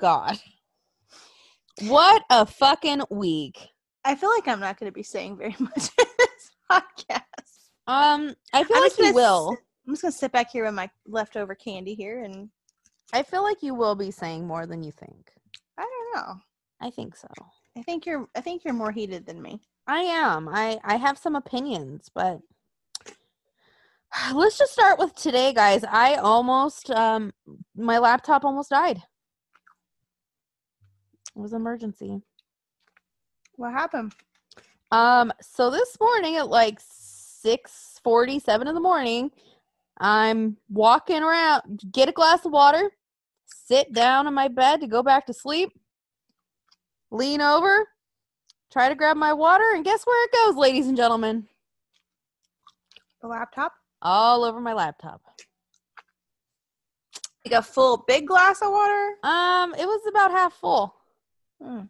god. What a fucking week. I feel like I'm not going to be saying very much in this podcast. Um, I feel I'm like you will. I'm just going to sit back here with my leftover candy here, and I feel like you will be saying more than you think. I don't know. I think so. I think you're. I think you're more heated than me. I am. I I have some opinions, but let's just start with today, guys. I almost um my laptop almost died. It was an emergency. What happened? Um so this morning at like 6:47 in the morning, I'm walking around, get a glass of water, sit down in my bed to go back to sleep. Lean over, try to grab my water, and guess where it goes, ladies and gentlemen? The laptop. all over my laptop. Like a full big glass of water. Um, it was about half full. Mm.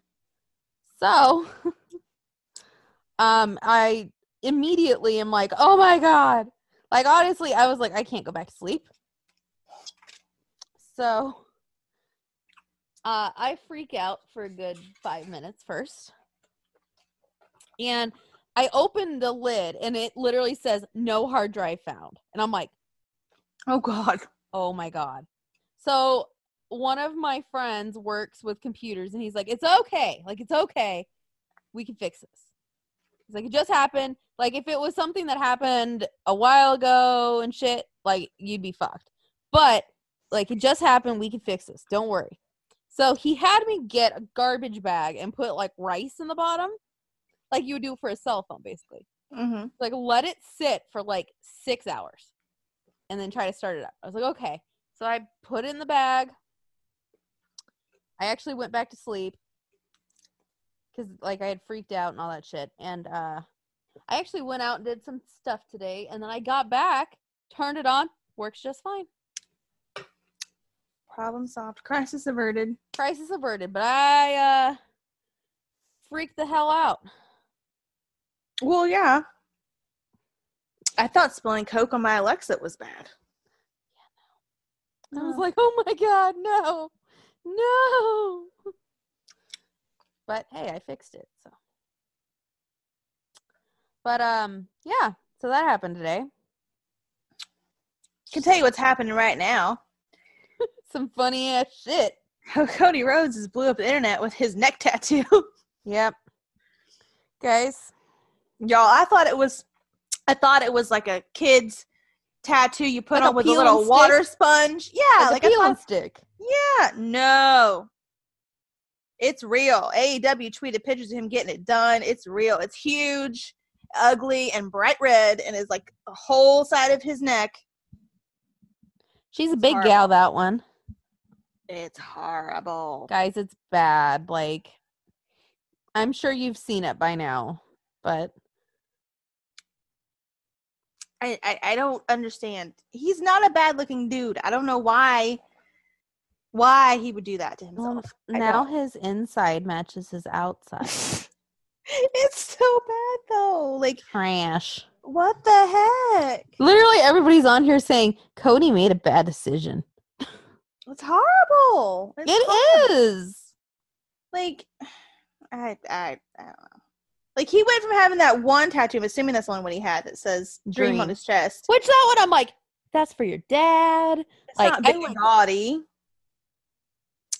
So, um, I immediately am like, oh my god! Like honestly, I was like, I can't go back to sleep. So, uh, I freak out for a good five minutes first, and I open the lid, and it literally says no hard drive found, and I'm like. Oh God. Oh my god. So one of my friends works with computers and he's like, It's okay. Like it's okay. We can fix this. He's like, it just happened. Like if it was something that happened a while ago and shit, like you'd be fucked. But like it just happened, we can fix this. Don't worry. So he had me get a garbage bag and put like rice in the bottom. Like you would do for a cell phone, basically Mm-hmm. like let it sit for like six hours and then try to start it up. I was like, okay. So I put it in the bag. I actually went back to sleep because like I had freaked out and all that shit. And uh I actually went out and did some stuff today and then I got back, turned it on, works just fine. Problem solved. Crisis averted. Crisis averted, but I uh freaked the hell out. Well, yeah. I thought spilling Coke on my Alexa was bad. Yeah, no. I was like, oh my god, no, no. But hey, I fixed it. So, but um, yeah. So that happened today. can tell you what's happening right now. Some funny ass shit. Oh, Cody Rhodes has blew up the internet with his neck tattoo. Yep. Guys, Y'all, I thought it was, I thought it was like a kid's tattoo you put Like on with a little water sponge. Yeah, like, like, a peel and stick. yeah, no, it's real. AEW tweeted pictures of him getting it done. It's real. It's huge, ugly, and bright red, and is like the whole side of his neck. She's a big horrible. gal. That one, It's horrible. guys. It's bad. Like, I'm sure you've seen it by now, but I, I I don't understand. He's not a bad looking dude. I don't know why why he would do that to himself. I now his inside matches his outside. it's so bad though. Like Trash. what the heck? Literally, everybody's on here saying Cody made a bad decision. It's horrible. It's It horrible. is. Like I I I don't know. Like he went from having that one tattoo, I'm assuming that's the only one he had that says dream, Dream. on his chest. Which that one, I'm like, that's for your dad. It's Like, not I big like- and gaudy.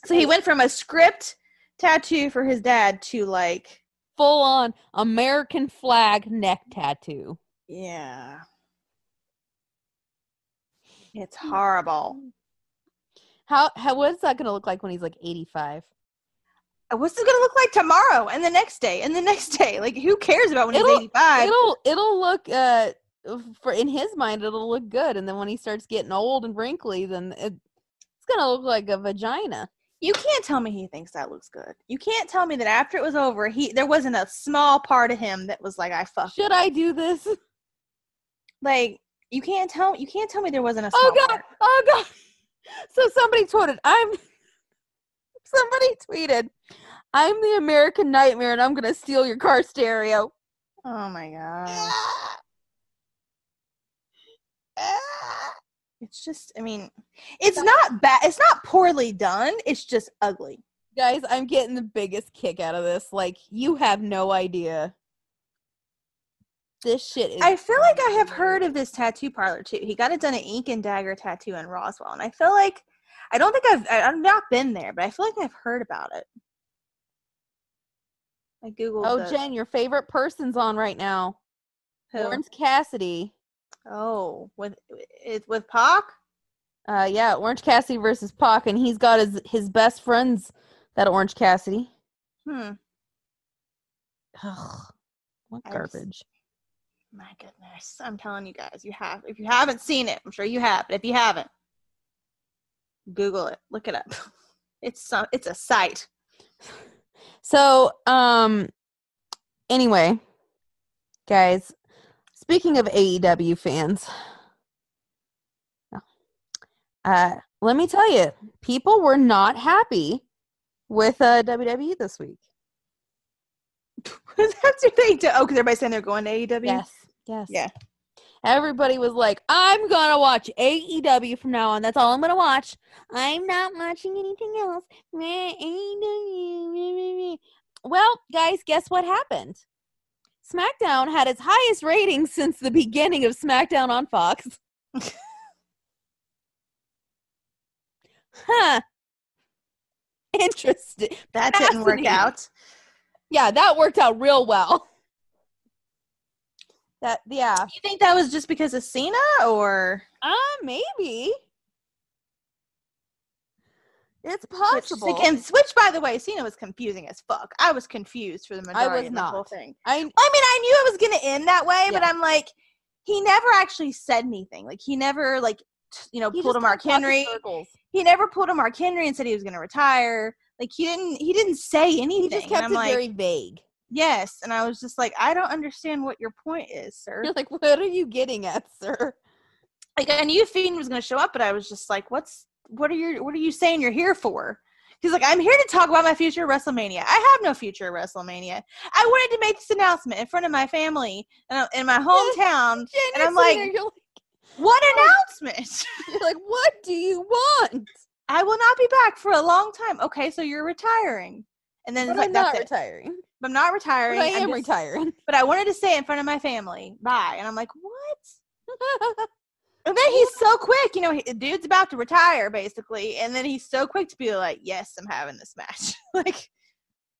So he went from a script tattoo for his dad to like Full on American flag neck tattoo. Yeah. It's horrible. How, how what is that gonna look like when he's like 85? Uh, What's it gonna look like tomorrow and the next day and the next day? Like who cares about when It'll- he's eighty five? It'll it'll look uh for in his mind it'll look good, and then when he starts getting old and wrinkly, then it, it's gonna look like a vagina. You can't tell me he thinks that looks good. You can't tell me that after it was over, he there wasn't a small part of him that was like, I fuck. Should I do this? Like you can't tell you can't tell me there wasn't a small Oh god! part. Oh god! So somebody tweeted, I'm somebody tweeted, I'm the American nightmare and I'm gonna steal your car stereo. Oh my god. Ah. Ah. It's just, I mean, it's not bad. It's not poorly done. It's just ugly. Guys, I'm getting the biggest kick out of this. Like, you have no idea. This shit is. I feel like I have heard of this tattoo parlor too. He got it done at Ink and Dagger Tattoo in Roswell, and I feel like I don't think I've I- I've not been there, but I feel like I've heard about it. I googled. Oh, the- Jen, your favorite person's on right now. who? Orange Cassidy. Oh, with it's with Pac. Uh, yeah, Orange Cassidy versus Pac, and he's got his his best friends. That Orange Cassidy. Hmm. Ugh, what s- garbage. My goodness, I'm telling you guys, you have. If you haven't seen it, I'm sure you have. But if you haven't, Google it. Look it up. It's some. It's a site. So, um, anyway, guys, speaking of AEW fans, uh, let me tell you, people were not happy with uh, WWE this week. That's what they do. Oh, because everybody's saying they're going to AEW. Yes, yes, Yeah. Everybody was like, "I'm gonna watch AEW from now on. That's all I'm gonna watch. I'm not watching anything else." Meh, AEW, meh, meh, meh." Well, guys, guess what happened? SmackDown had its highest ratings since the beginning of SmackDown on Fox. huh. Interesting. That didn't work out. Yeah, that worked out real well. That yeah. You think that was just because of Cena, or Uh, maybe. It's possible. and which, by the way, Cena was confusing as fuck. I was confused for the majority was of the whole thing. I I mean, I knew it was gonna end that way, but I'm like, he never actually said anything. Like he never like t- you know he pulled a Mark Henry. He never pulled a Mark Henry and said he was gonna retire. Like he didn't. He didn't say anything. He just kept I'm it like, very vague. Yes, and I was just like, I don't understand what your point is, sir. You're like, what are you getting at, sir? like I knew Fiend was going to show up, but I was just like, "What's what are you what are you saying you're here for?" He's like, "I'm here to talk about my future WrestleMania. I have no future WrestleMania. I wanted to make this announcement in front of my family and uh, in my hometown. And I'm like- like, What announcement? you're like, what do you want? I will not be back for a long time. Okay, so you're retiring." And then But it's like, I'm not "That's it. retiring. I'm not But retiring. I I'm am just- retiring. But I wanted to say in front of my family. Bye." And I'm like, "What?" And then he's so quick, you know, he, the dude's about to retire basically, and then he's so quick to be like, "Yes, I'm having this match." like,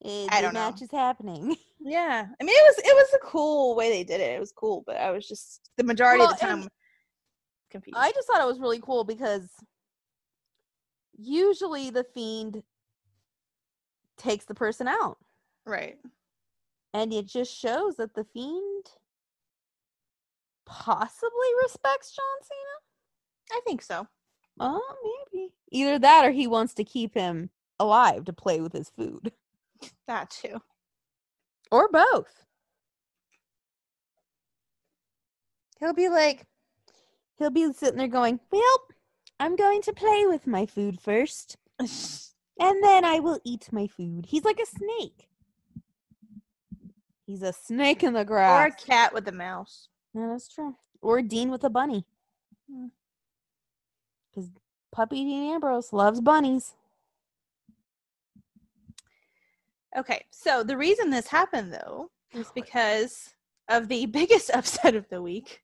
Eh, I don't know. match is happening. yeah, I mean, it was it was a cool way they did it. It was cool, but I was just the majority of the time confused. I just thought it was really cool because usually the fiend takes the person out. Right. And it just shows that the fiend possibly respects John Cena. I think so. Oh, maybe. Either that or he wants to keep him alive to play with his food. That too. Or both. He'll be like, he'll be sitting there going, Well, I'm going to play with my food first, and then I will eat my food. He's like a snake. He's a snake in the grass. or a cat with a mouse. No, that's true. Or Dean with a bunny. Hmm. Because Puppy Dean Ambrose loves bunnies. Okay, so the reason this happened though is because of the biggest upset of the week,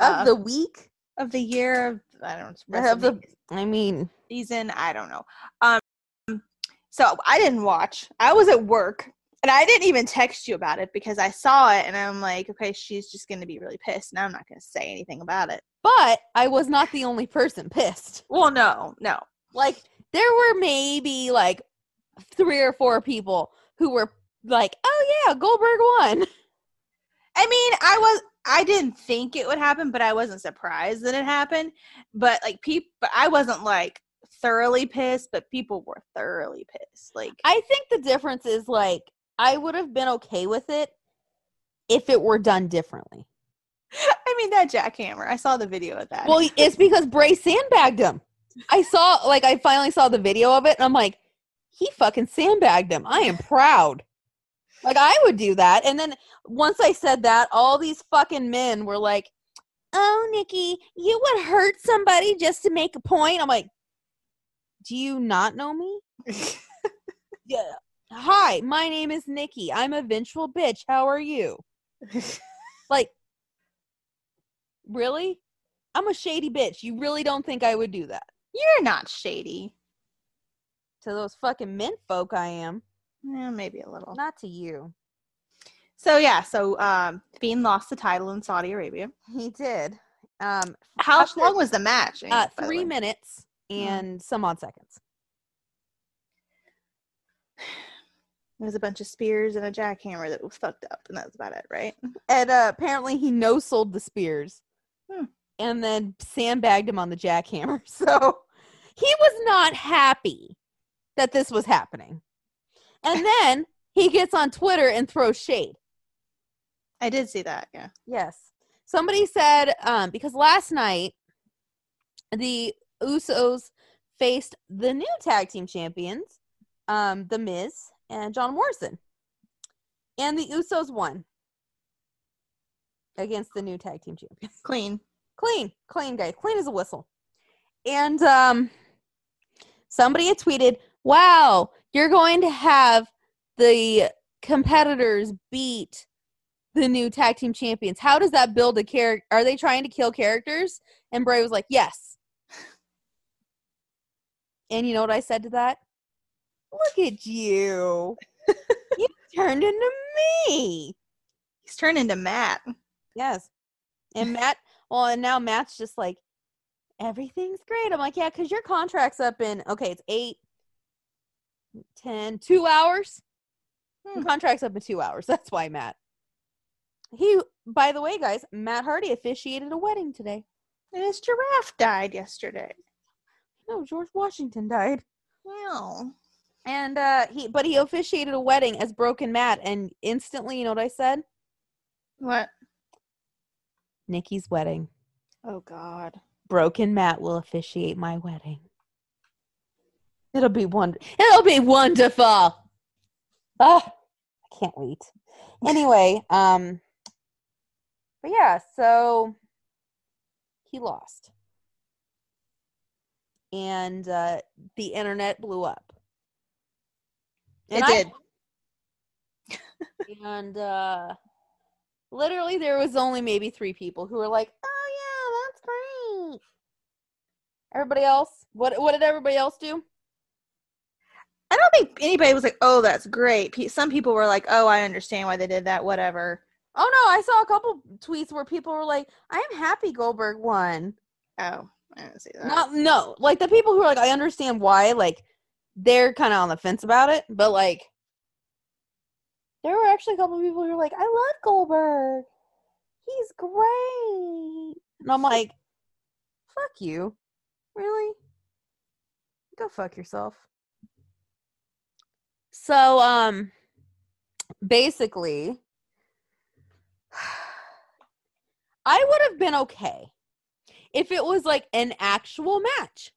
Of Uh, the week? of the year of I don't know Of the- I mean, season. I don't know. Um, so I didn't watch. I was at work, and I didn't even text you about it because I saw it, and I'm like, okay, she's just gonna be really pissed, and I'm not gonna say anything about it. but I was not the only person pissed. Well, no, no. Like, there were maybe like three or four people who were like, oh yeah, Goldberg won. I mean, I was. I didn't think it would happen, but I wasn't surprised that it happened. But like people, but I wasn't like thoroughly pissed, but people were thoroughly pissed. Like, I think the difference is like, I would have been okay with it if it were done differently. I mean, that jackhammer. I saw the video of that. Well, it's because Bray sandbagged him. I saw, like, I finally saw the video of it, and I'm like, he fucking sandbagged him. I am proud. Like, I would do that. And then once I said that, all these fucking men were like, "Oh, Nikki, you would hurt somebody just to make a point." I'm like, "Do you not know me?" yeah. Hi, my name is Nikki. I'm a vengeful bitch. How are you? Like, really? I'm a shady bitch. You really don't think I would do that? You're not shady. To those fucking mint folk, I am. Yeah, maybe a little. Not to you. So yeah, so um, Fiend lost the title in Saudi Arabia. He did. Um, How After- long was the match? Uh, three minutes and some odd seconds. There was a bunch of spears and a jackhammer that was fucked up, and that's about it, right? And uh, apparently he no sold the spears. Hmm. And then sandbagged him on the jackhammer. So he was not happy that this was happening. And then he gets on Twitter and throws shade. I did see that. Yeah. Yes. Somebody said, um, because last night the Usos faced the new tag team champions, um, The Miz and John Morrison. And the Usos won against the new tag team champions. Clean. Clean, clean guy, clean as a whistle. And um somebody had tweeted, Wow, you're going to have the competitors beat the new tag team champions. How does that build a character? Are they trying to kill characters? And Bray was like, Yes. And you know what I said to that? Look at you. you turned into me. He's turned into Matt. Yes. And Matt, well, and now Matt's just like, everything's great. I'm like, yeah, because your contract's up in, okay, it's eight, ten, two hours. Hmm. contract's up in two hours. That's why, Matt. He, by the way, guys, Matt Hardy officiated a wedding today. And his giraffe died yesterday. No, George Washington died. Wow. And uh he but he officiated a wedding as Broken Matt and instantly, you know what I said? What? Nikki's wedding. Oh God. Broken Matt will officiate my wedding. It'll be wonder. It'll be wonderful. Ah, I can't wait. Anyway, um, but yeah, so he lost, and uh, the internet blew up. It I- did. and uh literally there was only maybe three people who were like oh yeah that's great everybody else what what did everybody else do I don't think anybody was like, "Oh, that's great." Some people were like, "Oh, I understand why they did that." Whatever. oh no i saw a couple tweets where people were like i am happy goldberg won Oh, I didn't see that. not no like the people who are like i understand why like they're kind of on the fence about it but like there were actually a couple of people who were like i love goldberg. He's great. And i'm like fuck you. Really? Go fuck yourself. So um basically i would have been okay if it was like an actual match.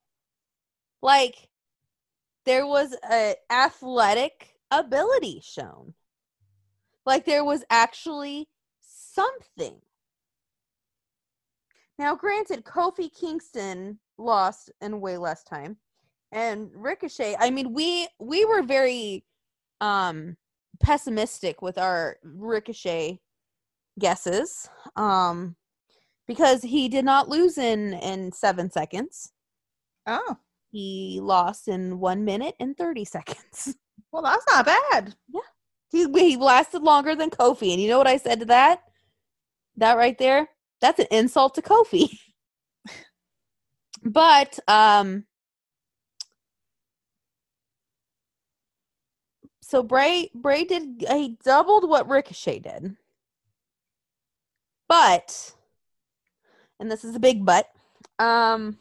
Like there was a athletic ability shown. Like there was actually something. Now granted kofi kingston lost in way less time and ricochet i mean we we were very um pessimistic with our ricochet guesses um because he did not lose in in 7 seconds. Oh, he lost in 1 minute and 30 seconds well, that's not bad. Yeah. he he lasted longer than kofi and you know what i said to that that right there that's an insult to kofi but um so Bray Bray did he doubled what Ricochet did. But and this is a big but, um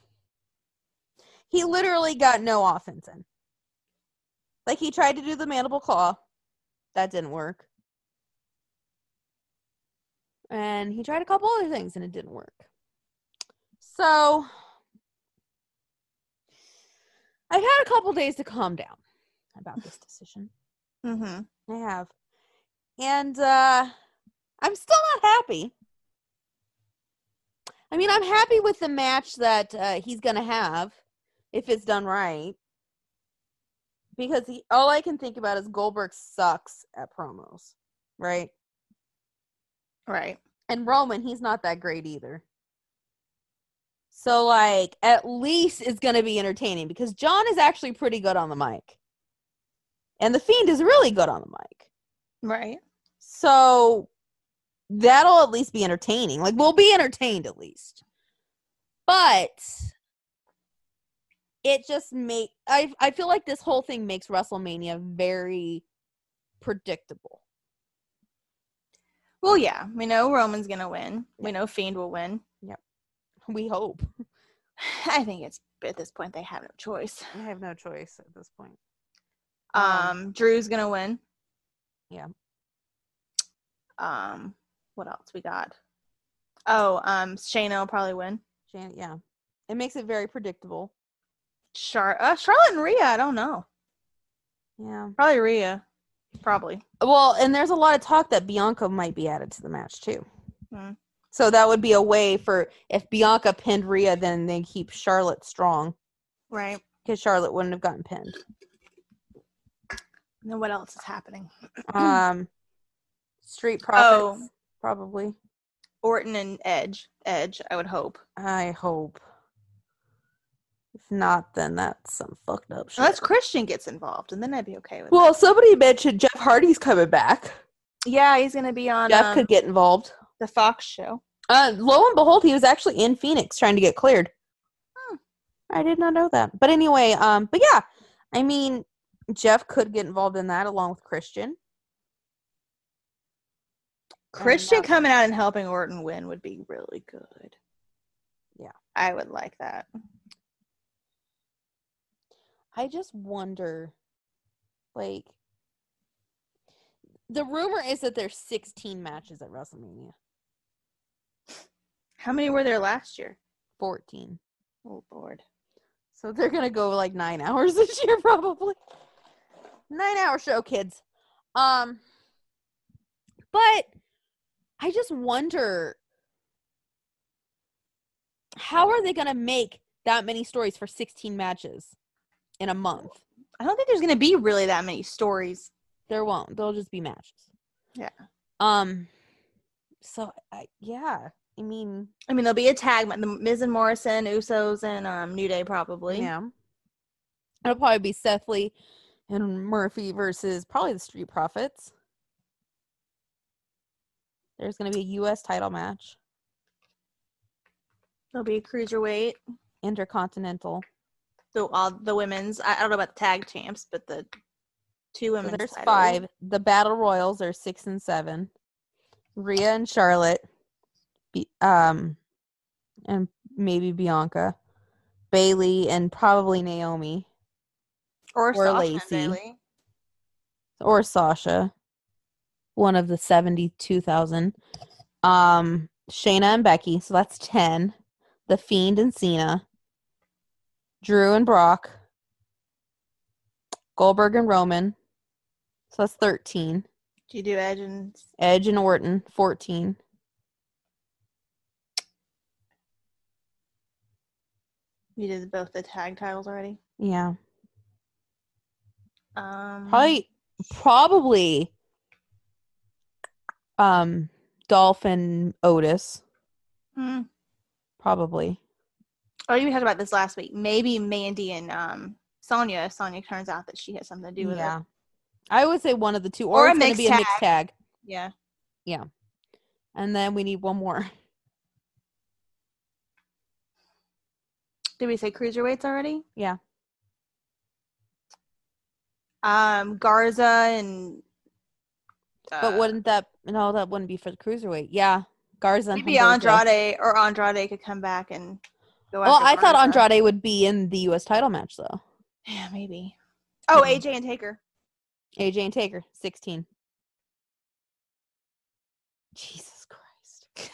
he literally got no offense in. Like he tried to do the mandible claw. That didn't work. And he tried a couple other things and it didn't work. So I've had a couple days to calm down about this decision. Mm-hmm. I have. And uh I'm still not happy. I mean, I'm happy with the match that uh, he's gonna have if it's done right. Because he, all I can think about is Goldberg sucks at promos, right? Right. And Roman, he's not that great either. So, like, at least it's going to be entertaining because John is actually pretty good on the mic. And The Fiend is really good on the mic. Right. So, that'll at least be entertaining. Like, we'll be entertained at least. But it just make I I feel like this whole thing makes WrestleMania very predictable. Well, yeah, we know Roman's gonna win. We know Fiend will win. Yep, we hope. I think it's at this point they have no choice. I have no choice at this point. Um, Um, Drew's gonna win. Yeah. Um, what else we got? Oh, um, Shayna will probably win. Jan- yeah. It makes it very predictable. Char- uh, Charlotte and Rhea. I don't know. Yeah. Probably Rhea. Probably. Well, and there's a lot of talk that Bianca might be added to the match too. Hmm. So that would be a way for if Bianca pinned Rhea, then they keep Charlotte strong Right. because Charlotte wouldn't have gotten pinned. And then what else is happening? Um, Street Profits, Oh. probably. Orton and Edge. Edge. I would hope. I hope. If not, then that's some fucked up shit. Unless Christian gets involved, and then I'd be okay with it. well, somebody mentioned Jeff Hardy's coming back. Yeah, he's gonna be on Jeff um, could get involved. the Fox show. Uh, lo and behold, he was actually in Phoenix trying to get cleared. Hmm. I did not know that. But anyway, um, but yeah, I mean, Jeff could get involved in that along with Christian. Christian uh, coming out and helping Orton win would be really good. Yeah. I would like that. I just wonder, like, the rumor is that there's 16 matches at WrestleMania. How many were there last year? 14. Oh lord. So they're gonna go like nine hours this year, probably. Nine hour show, kids. Um, but I just wonder how are they gonna make that many stories for 16 matches in a month? I don't think there's gonna be really that many stories. There won't. They'll just be matches. Yeah. Um. So I yeah. I mean, I mean, there'll be a tag, the Miz and Morrison, Usos, and um, New Day probably. yeah. It'll probably be Seth Lee and Murphy versus probably the Street Profits. There's going to be a U.S. title match, There'll be a cruiserweight. Intercontinental. So all the women's. I, I don't know about the tag champs, but the two So there's titles. five. The Battle Royals are six and seven. Rhea and Charlotte, um, and maybe Bianca, Bayley, and probably Naomi or, or Lacey. Or Sasha, one of the seventy-two thousand. Um, Shayna and Becky, so that's ten. The Fiend and Cena, Drew and Brock, Goldberg and Roman, so that's thirteen. Do you do Edge and Edge and Orton, fourteen. you did both the tag titles already? Yeah, Um, probably, probably, um, Dolph and Otis, hmm. probably. Oh, you talked about this last week. Maybe Mandy and um Sonya. Sonya turns out that she has something to do with yeah, it. I would say one of the two, Or or, a it's going to be a mixed tag. Yeah. Yeah. And then we need one more. Did we say cruiserweights already? Yeah. Um, Garza and. But uh, wouldn't that no, that wouldn't be for the cruiserweight. Yeah. Garza and maybe. Andrade or Andrade could come back and. Well, after I thought Garza. Andrade would be in the US title match though. Yeah, maybe. Oh. AJ and Taker. AJ and Taker, 16. Jesus Christ.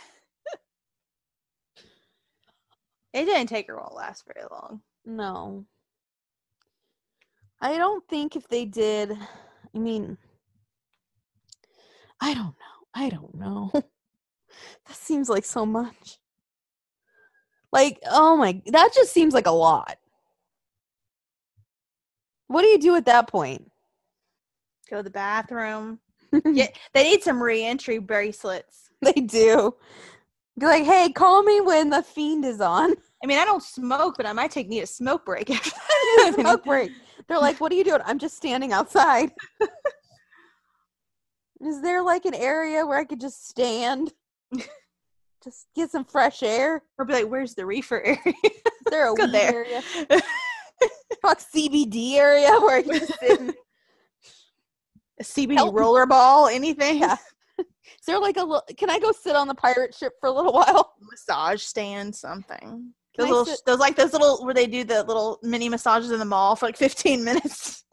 AJ and Taker won't last very long. No. I don't think if they did I mean I don't know. I don't know. that seems like so much. Like, oh my, that just seems like a lot. What do you do at that point? Go to the bathroom. Yeah, they need some re-entry bracelets. they do. Be like, hey, call me when the fiend is on. I mean, I don't smoke, but I might take need a smoke break after. Smoke break. They're like, what are you doing? I'm just standing outside. is there like an area where I could just stand? Just get some fresh air? Or be like, "Where's the reefer area?" Is there a weed there. area? Fuck CBD area where I can just sit CBD Help. roller ball, anything? Yeah. Is there like a little? Can I go sit on the pirate ship for a little while? Massage stand, something. Those little, sit- those like those little where they do the little mini massages in the mall for like 15 minutes.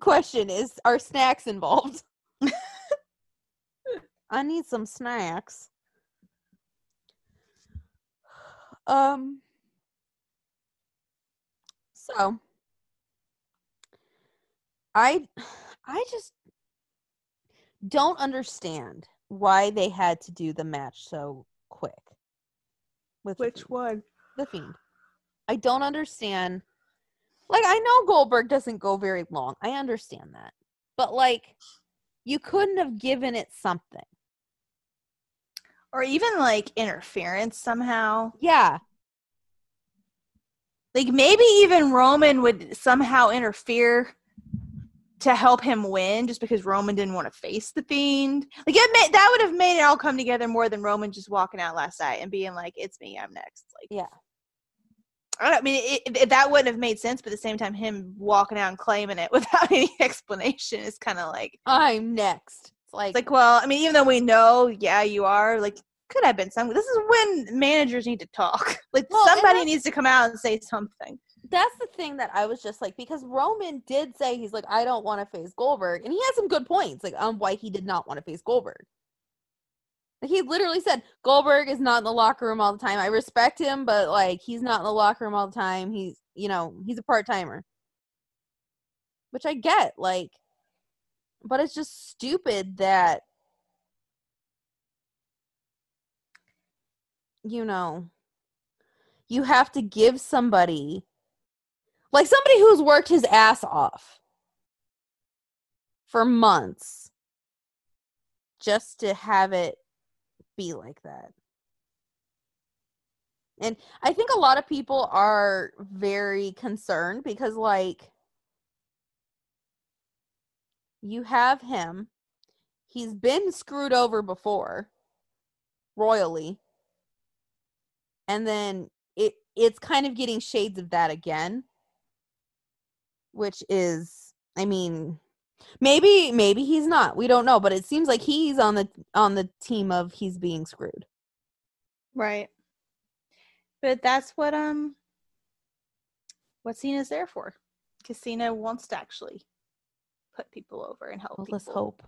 Question is: Are snacks involved? I need some snacks. Um. So, I, I just don't understand why they had to do the match so quick. With the one? the fiend. I don't understand. Like I know Goldberg doesn't go very long. I understand that. But like you couldn't have given it something. Or even like interference somehow. Yeah. Like maybe even Roman would somehow interfere to help him win just because Roman didn't want to face the fiend. Like it made, that would have made it all come together more than Roman just walking out last night and being like, "It's me, I'm next." Like Yeah. I don't I mean it, it, that wouldn't have made sense, but at the same time, him walking out and claiming it without any explanation is kind of like I'm next. It's like, it's like, well, I mean, even though we know, yeah, you are like could have been some. This is when managers need to talk. Like Well, somebody needs to come out and say something. that's the thing that I was just like because Roman did say he's like I don't want to face Goldberg and he has some good points like on why he did not want to face Goldberg. Like he literally said Goldberg is not in the locker room all the time. I respect him, but like he's not in the locker room all the time. He's you know he's a part timer, which I get. Like, but it's just stupid that you know you have to give somebody like somebody who's worked his ass off for months just to have it be like that. And I think a lot of people are very concerned because, like, you have him, he's been screwed over before royally. And then it it's kind of getting shades of that again which is i mean maybe maybe he's not we don't know but it seems like he's on the on the team of he's being screwed Right. But that's what um what Cena's there for. Because Cena wants to actually put people over and help well, people. let's hope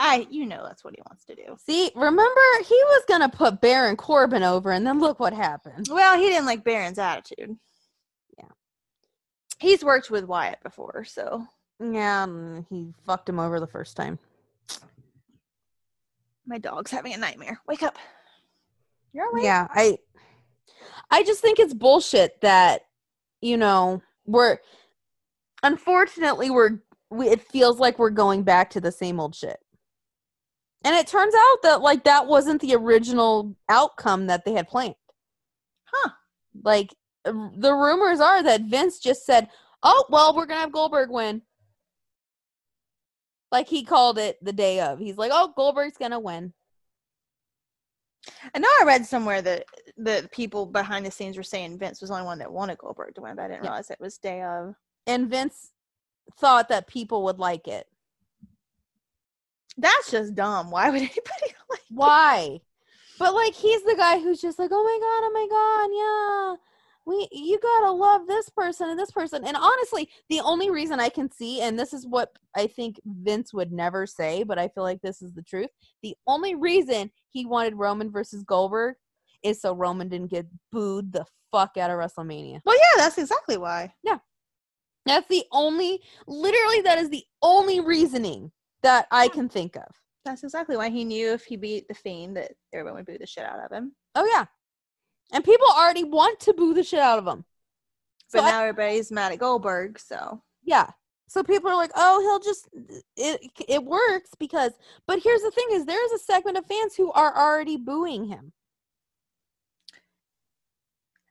I you know that's what he wants to do. see remember he was gonna put baron corbin over and then look what happened Well, he didn't like Baron's attitude. Yeah. He's worked with Wyatt before, so yeah mm, he fucked him over the first time my dog's having a nightmare. Wake up. You're awake. yeah i i just think it's bullshit that you know we're unfortunately we're we, it feels like we're going back to the same old shit and it turns out that like that wasn't the original outcome that they had planned Huh. like the rumors are that vince just said oh well we're gonna have goldberg win like he called it the day of he's like oh goldberg's gonna win I know I read somewhere that the people behind the scenes were saying Vince was the only one that wanted Goldberg to win, but I didn't Yeah. realize it was day of. and vince thought that people would like it That's just dumb. Why would anybody like Why? But like he's the guy who's just like, oh my god, oh my god, yeah. We you gotta love this person and this person. And honestly, the only reason I can see, and this is what I think Vince would never say, but I feel like this is the truth. The only reason he wanted Roman versus Goldberg is so Roman didn't get booed the fuck out of WrestleMania. Well, yeah, that's exactly why. Yeah. That's the only literally that is the only reasoning that I can think of. That's exactly why he knew if he beat the Fiend that everyone would boo the shit out of him. Oh yeah. And people already want to boo the shit out of him. But So I- now everybody's mad at Goldberg, so Yeah. So people are like, "Oh, he'll just it it works because." But here's the thing: is there's a segment of fans who are already booing him.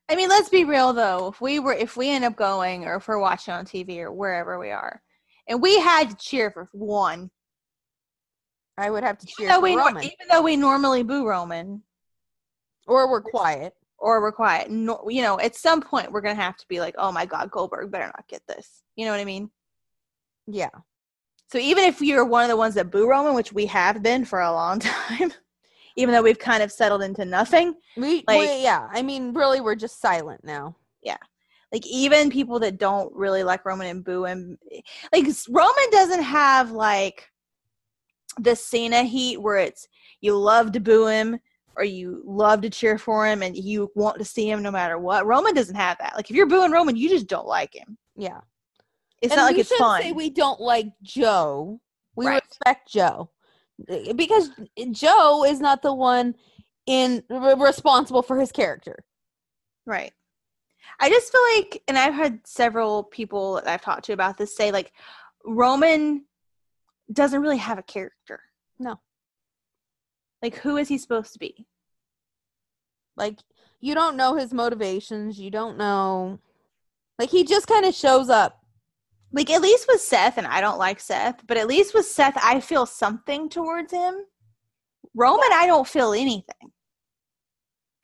I mean, let's be real though. If we were, if we end up going, or if we're watching on TV or wherever we are, and we had to cheer for one, I would have to cheer even though for we, Roman, even though we normally boo Roman or we're quiet. or we're quiet, no, you know, at some point we're gonna have to be like, oh my god, Goldberg better not get this. You know what I mean? Yeah, So even if you're one of the ones that boo Roman, which we have been for a long time, even though we've kind of settled into nothing, we, Like- we yeah. I mean, really, we're just silent now. Yeah like even people that don't really like Roman and boo him, like Roman doesn't have like the Cena heat where it's you love to boo him or you love to cheer for him and you want to see him no matter what. Roman doesn't have that. Like if you're booing Roman, you just don't like him. Yeah, It's And not like it's fun. Say we don't like Joe. We Right. respect Joe Uh, because Joe is not the one in r- responsible for his character. Right. I just feel like, and I've had several people that I've talked to about this say, like, Roman doesn't really have a character. No. Like, who is he supposed to be? Like you don't know his motivations. You don't know. Like he just kind of shows up. Like, at least with Seth, and I don't like Seth, but at least with Seth, I feel something towards him. Roman, I don't feel anything.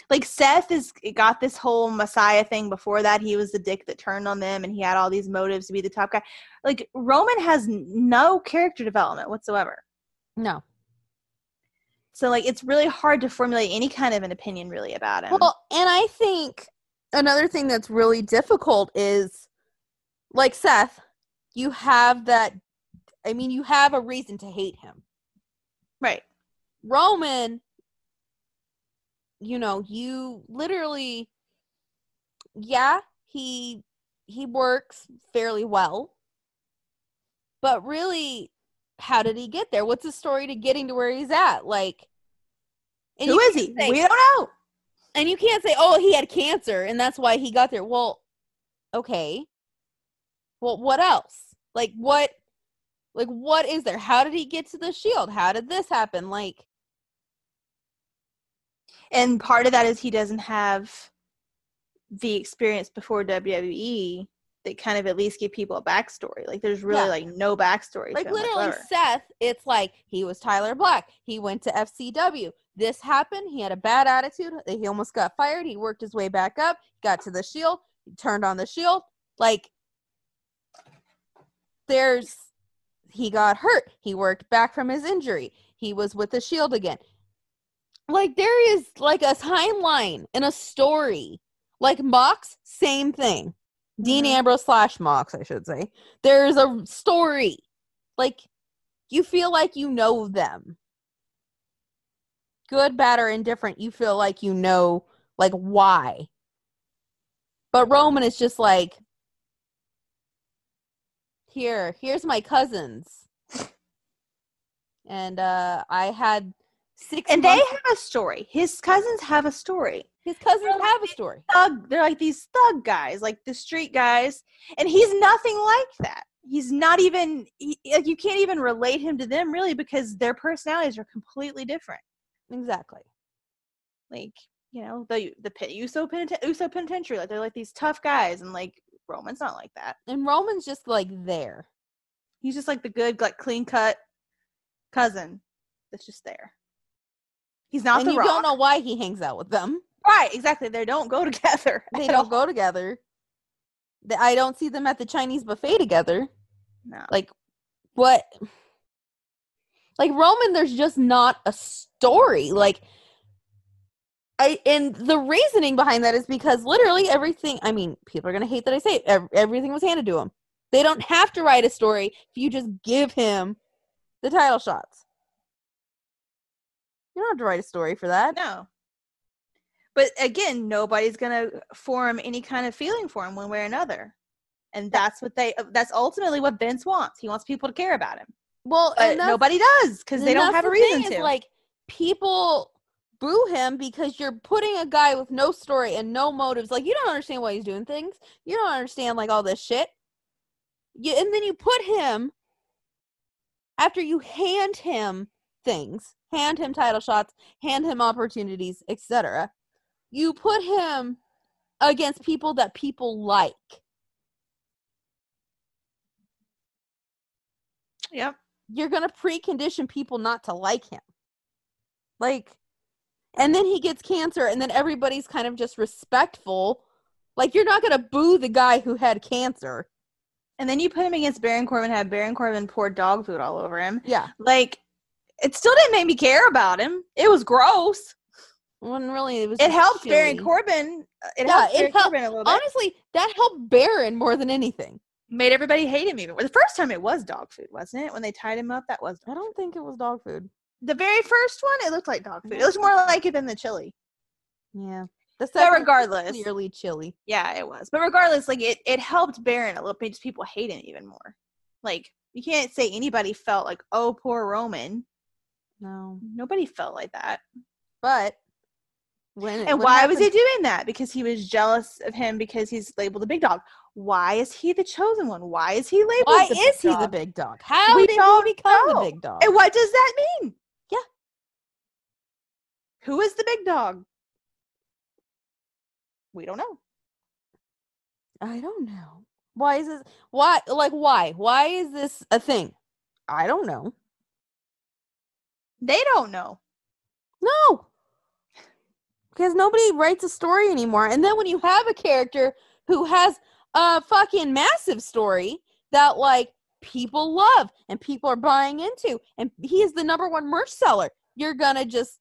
Like, Seth has got this whole Messiah thing before that. He was the dick that turned on them, and he had all these motives to be the top guy. Like, Roman has no character development whatsoever. No. So like it's really hard to formulate any kind of an opinion really about him. Well, and I think another thing that's really difficult is like Seth, you have that I mean, you have a reason to hate him. right. Roman, you know, you literally yeah, he he works fairly well. But really how did he get there? What's the story to getting to where he's at? Like and Who you he? say- we don't know. and you can't say, "Oh, he had cancer and that's why he got there." Well, okay. Well, what else? Like what like what is there? How did he get to the shield? How did this happen? Like And part of that is he doesn't have the experience before WWE that kind of at least give people a backstory. Like there's really Yeah. like no backstory. like to literally whatsoever. Seth, it's like he was Tyler Black. He went to FCW. This happened. He had a bad attitude. He almost got fired. He worked his way back up, got to the shield, he turned on the shield. Like there's he got hurt. He worked back from his injury. He was with the shield again. Like there is like a timeline and a story. Like Mox, same thing. Dean Mhm. Ambrose slash Mox, I should say. There's a story. Like you feel like you know them. Good, bad, or indifferent, you feel like you know like why. But Roman is just like here, here's my cousins. And uh I had six and they have a story. His cousins have a story. his cousins have a story. Thug, they're like these thug guys, like the street guys, and he's nothing like that. He's not even he, like you can't even relate him to them really because their personalities are completely different. Exactly. like you know the the pit Uso peniten- Uso penitentiary like they're like these tough guys and like Roman's not like that. And Roman's just like there. He's just like the good like clean cut cousin that's just there. He's not and the you rock. don't know why he hangs out with them. right exactly. They don't go together. They don't all. go together. I don't see them at the Chinese buffet together. No. Like what like Roman there's just not a story. Like I and the reasoning behind that is because literally everything I mean, people are going to hate that I say it, everything was handed to him. They don't have to write a story if you just give him the title shots. You don't have to write a story for that. No. But again, nobody's gonna form any kind of feeling for him one way or another. And that's what they that's ultimately what Vince wants. He wants people to care about him. Well, nobody does because they don't have a thing reason is, to. Like people boo him because you're putting a guy with no story and no motives. Like you don't understand why he's doing things. You don't understand like all this shit. You, and then you put him after you hand him things, hand him title shots, hand him opportunities, etc. You put him against people that people like. Yep. You're going to precondition people not to like him. Like and then he gets cancer and then everybody's kind of just respectful. Like you're not going to boo the guy who had cancer. And then you put him against Baron Corbin, had Baron Corbin pour dog food all over him. Yeah. Like, it still didn't make me care about him. It was gross. When really it was It helped chili. Baron Corbin. uh, It Yeah, helped it Baron helped- Corbin a little bit. Honestly, that helped Baron more than anything. Made everybody hate him even. The first time it was dog food, wasn't it? When they tied him up, that was. I don't think it was dog food. The very first one, it looked like dog food. It was more like it than the chili. Yeah. The But regardless, clearly chili. yeah, it was. But regardless, like it, it helped Baron a little bit. Just people hate him even more. Like you can't say anybody felt like, oh, poor Roman. No. Nobody felt like that. But when And what why was he doing that? Because he was jealous of him because he's labeled the big dog. Why is he the chosen one? Why is he labeled? Why the big is he the big dog? How We did don't he become know. the big dog? And what does that mean? Yeah. Who is the big dog? We don't know. I don't know. Why is this why like why? Why is this a thing? I don't know. They don't know. No. Because nobody writes a story anymore. And then when you have a character who has a fucking massive story that like people love and people are buying into and he is the number one merch seller, you're gonna just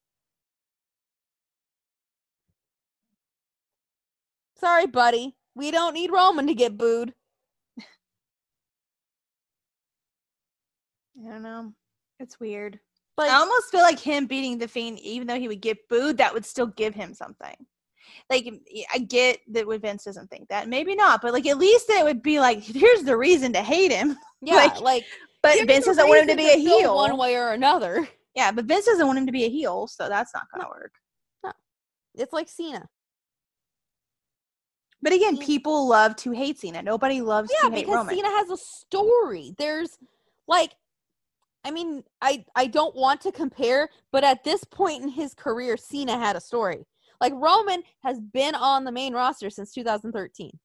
Sorry, buddy. We don't need Roman to get booed. I don't know. It's weird. Like I almost feel like him beating the Fiend, even though he would get booed, that would still give him something. Like I get that what Vince doesn't think that, maybe not, but like at least it would be like, here's the reason to hate him. yeah, like, like But Vince doesn't want him to be a heel. one way or another. Yeah, but Vince doesn't want him to be a heel, so that's not gonna work. No, it's like Cena. But again, people love to hate Cena. Nobody loves yeah to hate because Roman. cena has a story there's like i mean i i don't want to compare but at this point in his career cena had a story. Like roman has been on the main roster since 2013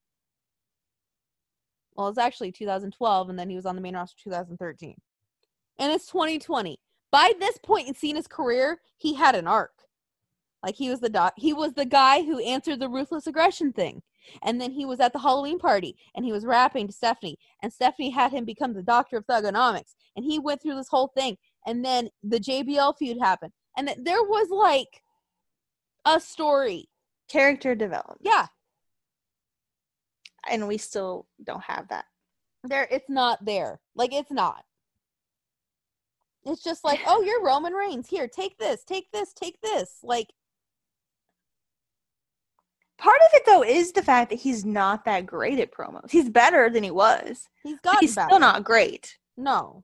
well it's actually 2012 and then he was on the main roster 2013 and it's 2020 by this point in cena's career he had an arc. Like he was the doc he was the guy who answered the ruthless aggression thing and then he was at the Halloween party and he was rapping to Stephanie, and Stephanie had him become the doctor of thuganomics. And he went through this whole thing. And then the JBL feud happened. And th- there was like a story. Character development. Yeah, And we still don't have that. there it's not there. Like it's not. It's just like, oh, you're Roman Reigns. Here, take this, take this, take this. Like, Part of it though is the fact that he's not that great at promos. He's better than he was. he's got he's still not great. No.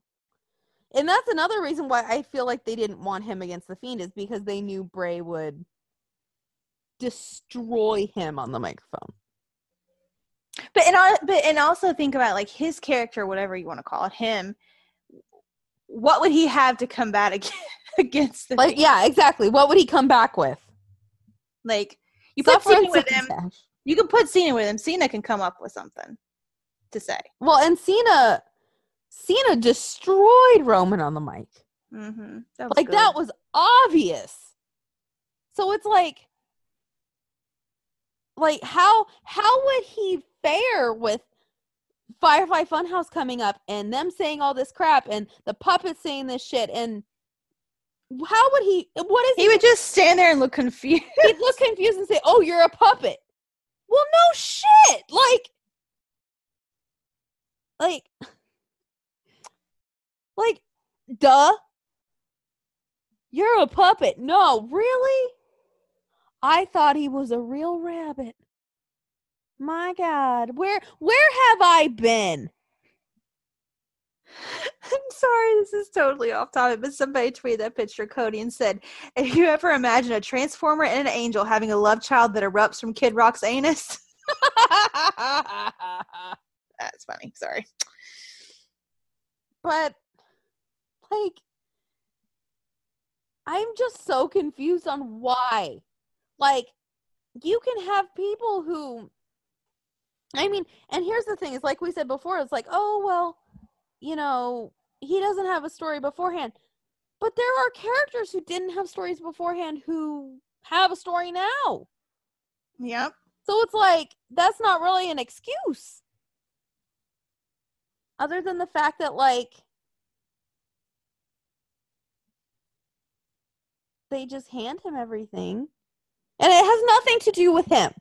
And that's another reason why I feel like they didn't want him against the Fiend is because they knew Bray would destroy him on the microphone. But and but and also think about like his character, whatever you want to call it, him. What would he have to combat ag- against the Like, Fiend? yeah, exactly. What would he come back with? Like you put Cena with him. You can put Cena with him. Cena can come up with something to say. Well, and Cena, Cena destroyed Roman on the mic. Mm-hmm. That like that was obvious. So it's like, like how how would he fare with Firefly Funhouse coming up and them saying all this crap and the puppets saying this shit and how would he? What is He would just stand there and look confused. he'd look confused and say, "Oh, you're a puppet." Well, no shit. Like, like, like, duh. You're a puppet. No, really? I thought he was a real rabbit. My God, where where have I been? I'm sorry, this is totally off topic, but somebody tweeted that picture Cody and said, "If you ever imagine a transformer and an angel having a love child that erupts from Kid Rock's anus." That's funny. Sorry. but like I'm just so confused on why. Like you can have people who I mean, and here's the thing, is like we said before, it's like, oh well, you know, he doesn't have a story beforehand. But there are characters who didn't have stories beforehand who have a story now. Yep. So it's like that's not really an excuse. Other than the fact that like they just hand him everything. And it has nothing to do with him.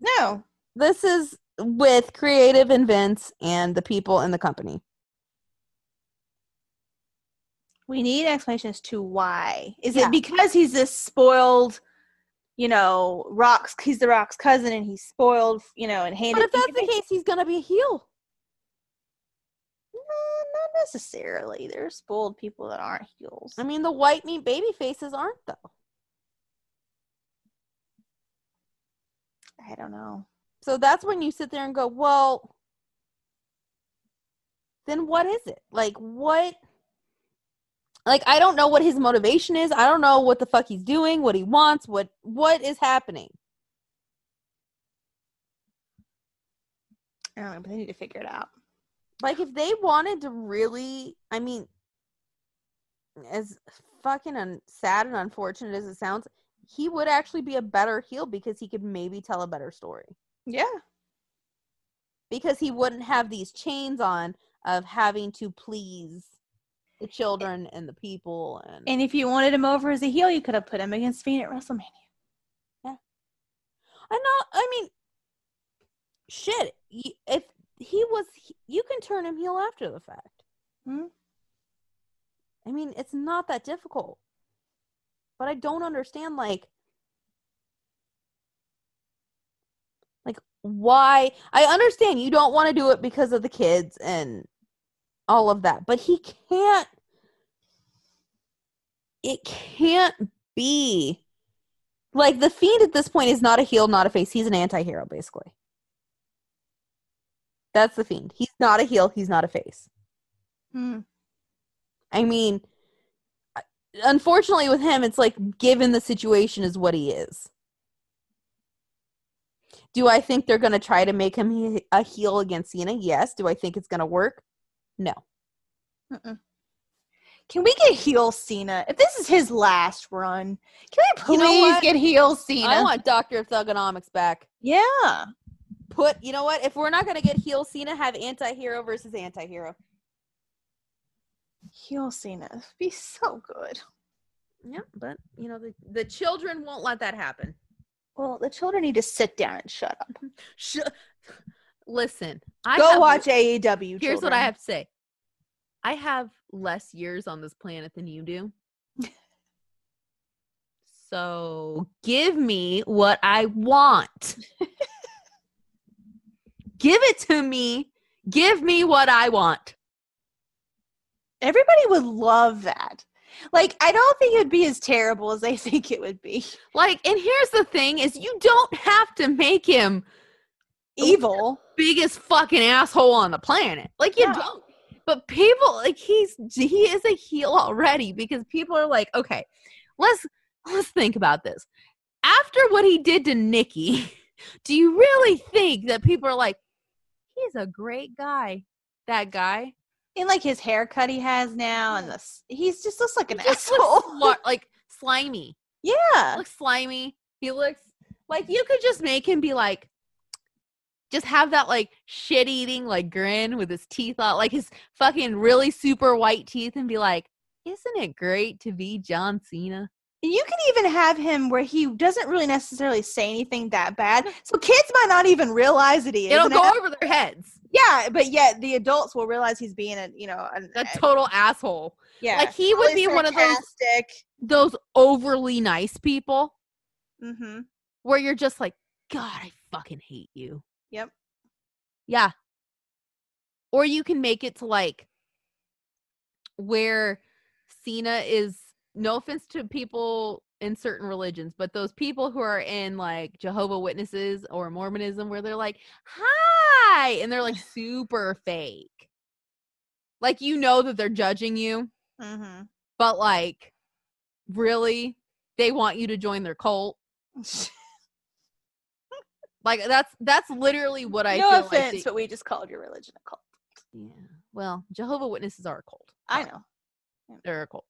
No. This is with creative and Vince and the people in the company. We need explanations to why. Is Yeah. it because he's this spoiled, you know, Rock's he's the Rock's cousin and he's spoiled, you know, and handed But if that's the case, he's gonna be a heel. No, not necessarily. There's spoiled people that aren't heels. I mean, the white meat baby faces aren't though. I don't know. So that's when you sit there and go, well, then what is it? Like, what? Like, I don't know what his motivation is. I don't know what the fuck he's doing, what he wants, what what is happening. I don't know, but they need to figure it out. Like, if they wanted to really, I mean, as fucking un- sad and unfortunate as it sounds, he would actually be a better heel because he could maybe tell a better story. Yeah. because he wouldn't have these chains on of having to please the children and the people and, And if you wanted him over as a heel, you could have put him against Fiend at WrestleMania. Yeah. I know I mean shit if he was you can turn him heel after the fact Hmm. I mean it's not that difficult but I don't understand like like why I understand you don't want to do it because of the kids and all of that but he can't it can't be like the fiend at this point is not a heel not a face he's an anti-hero basically that's the fiend he's not a heel he's not a face Hmm. I mean, unfortunately with him, it's like given the situation is what he is. Do I think they're going to try to make him a heel against Cena? Yes. Do I think it's going to work? No. Mm-mm. Can we get heel Cena? If this is his last run, can we please You know get heel Cena? I want Doctor Thuganomics back. yeah. Put, you know what? If we're not going to get heel Cena, have anti-hero versus anti-hero. Heel Cena. Be so good. Yeah, but you know the the children won't let that happen. Well, the children need to sit down and shut up. Sh- Listen, I Go watch AEW. Here's what I have to say. I have less years on this planet than you do. so give me what I want. give it to me. Give me what I want. Everybody would love that. Like, I don't think it'd be as terrible as they think it would be. Like, and here's the thing is you don't have to make him Evil. biggest fucking asshole on the planet. Like you No. don't. But people like he's he is a heel already because people are like, okay, let's let's think about this. After what he did to Nikki, do you really think that people are like, he's a great guy? That guy. And like his haircut he has now, and this he's just looks like an asshole. like slimy. yeah. looks slimy. He looks like you could just make him be like, just have that like shit eating like grin with his teeth out, like his fucking really super white teeth, and be like, "Isn't it great to be John Cena?" You can even have him where he doesn't really necessarily say anything that bad, so kids might not even realize that he is. It'll go over their heads. yeah, but yet the adults will realize he's being a you know an, A total asshole. yeah. Like he would be one of those those overly nice people Mm-hmm. where you're just like, God, I fucking hate you. Yep. Yeah. Or you can make it to like where Cena is no offense to people in certain religions, but those people who are in like Jehovah Witnesses or Mormonism where they're like, "Hi," and they're like super fake. Like you know that they're judging you, Mm-hmm. but like really they want you to join their cult. Like that's that's literally what I no feel offense, like. but we just called your religion a cult. yeah. Well, Jehovah Witnesses are a cult. I know. they're a cult.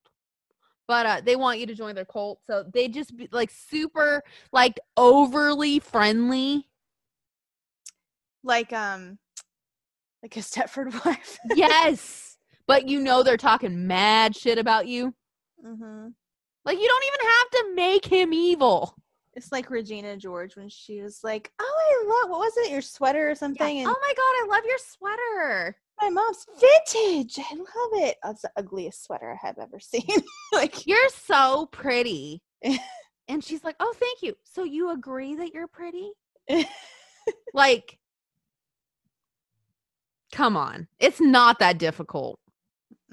But uh, they want you to join their cult, so they just be like super, like overly friendly. Like um, like a Stepford wife. yes, but you know they're talking mad shit about you. mm-hmm. Like you don't even have to make him evil. It's like Regina George when she was like, "Oh, I love what was it? Your sweater or Yeah. something?" Oh my god, I love your sweater. my mom's vintage. I love it. That's the ugliest sweater I have ever seen. like, You're so pretty. and she's like, "Oh, thank you. So you agree that you're pretty?" like come on. It's not that difficult.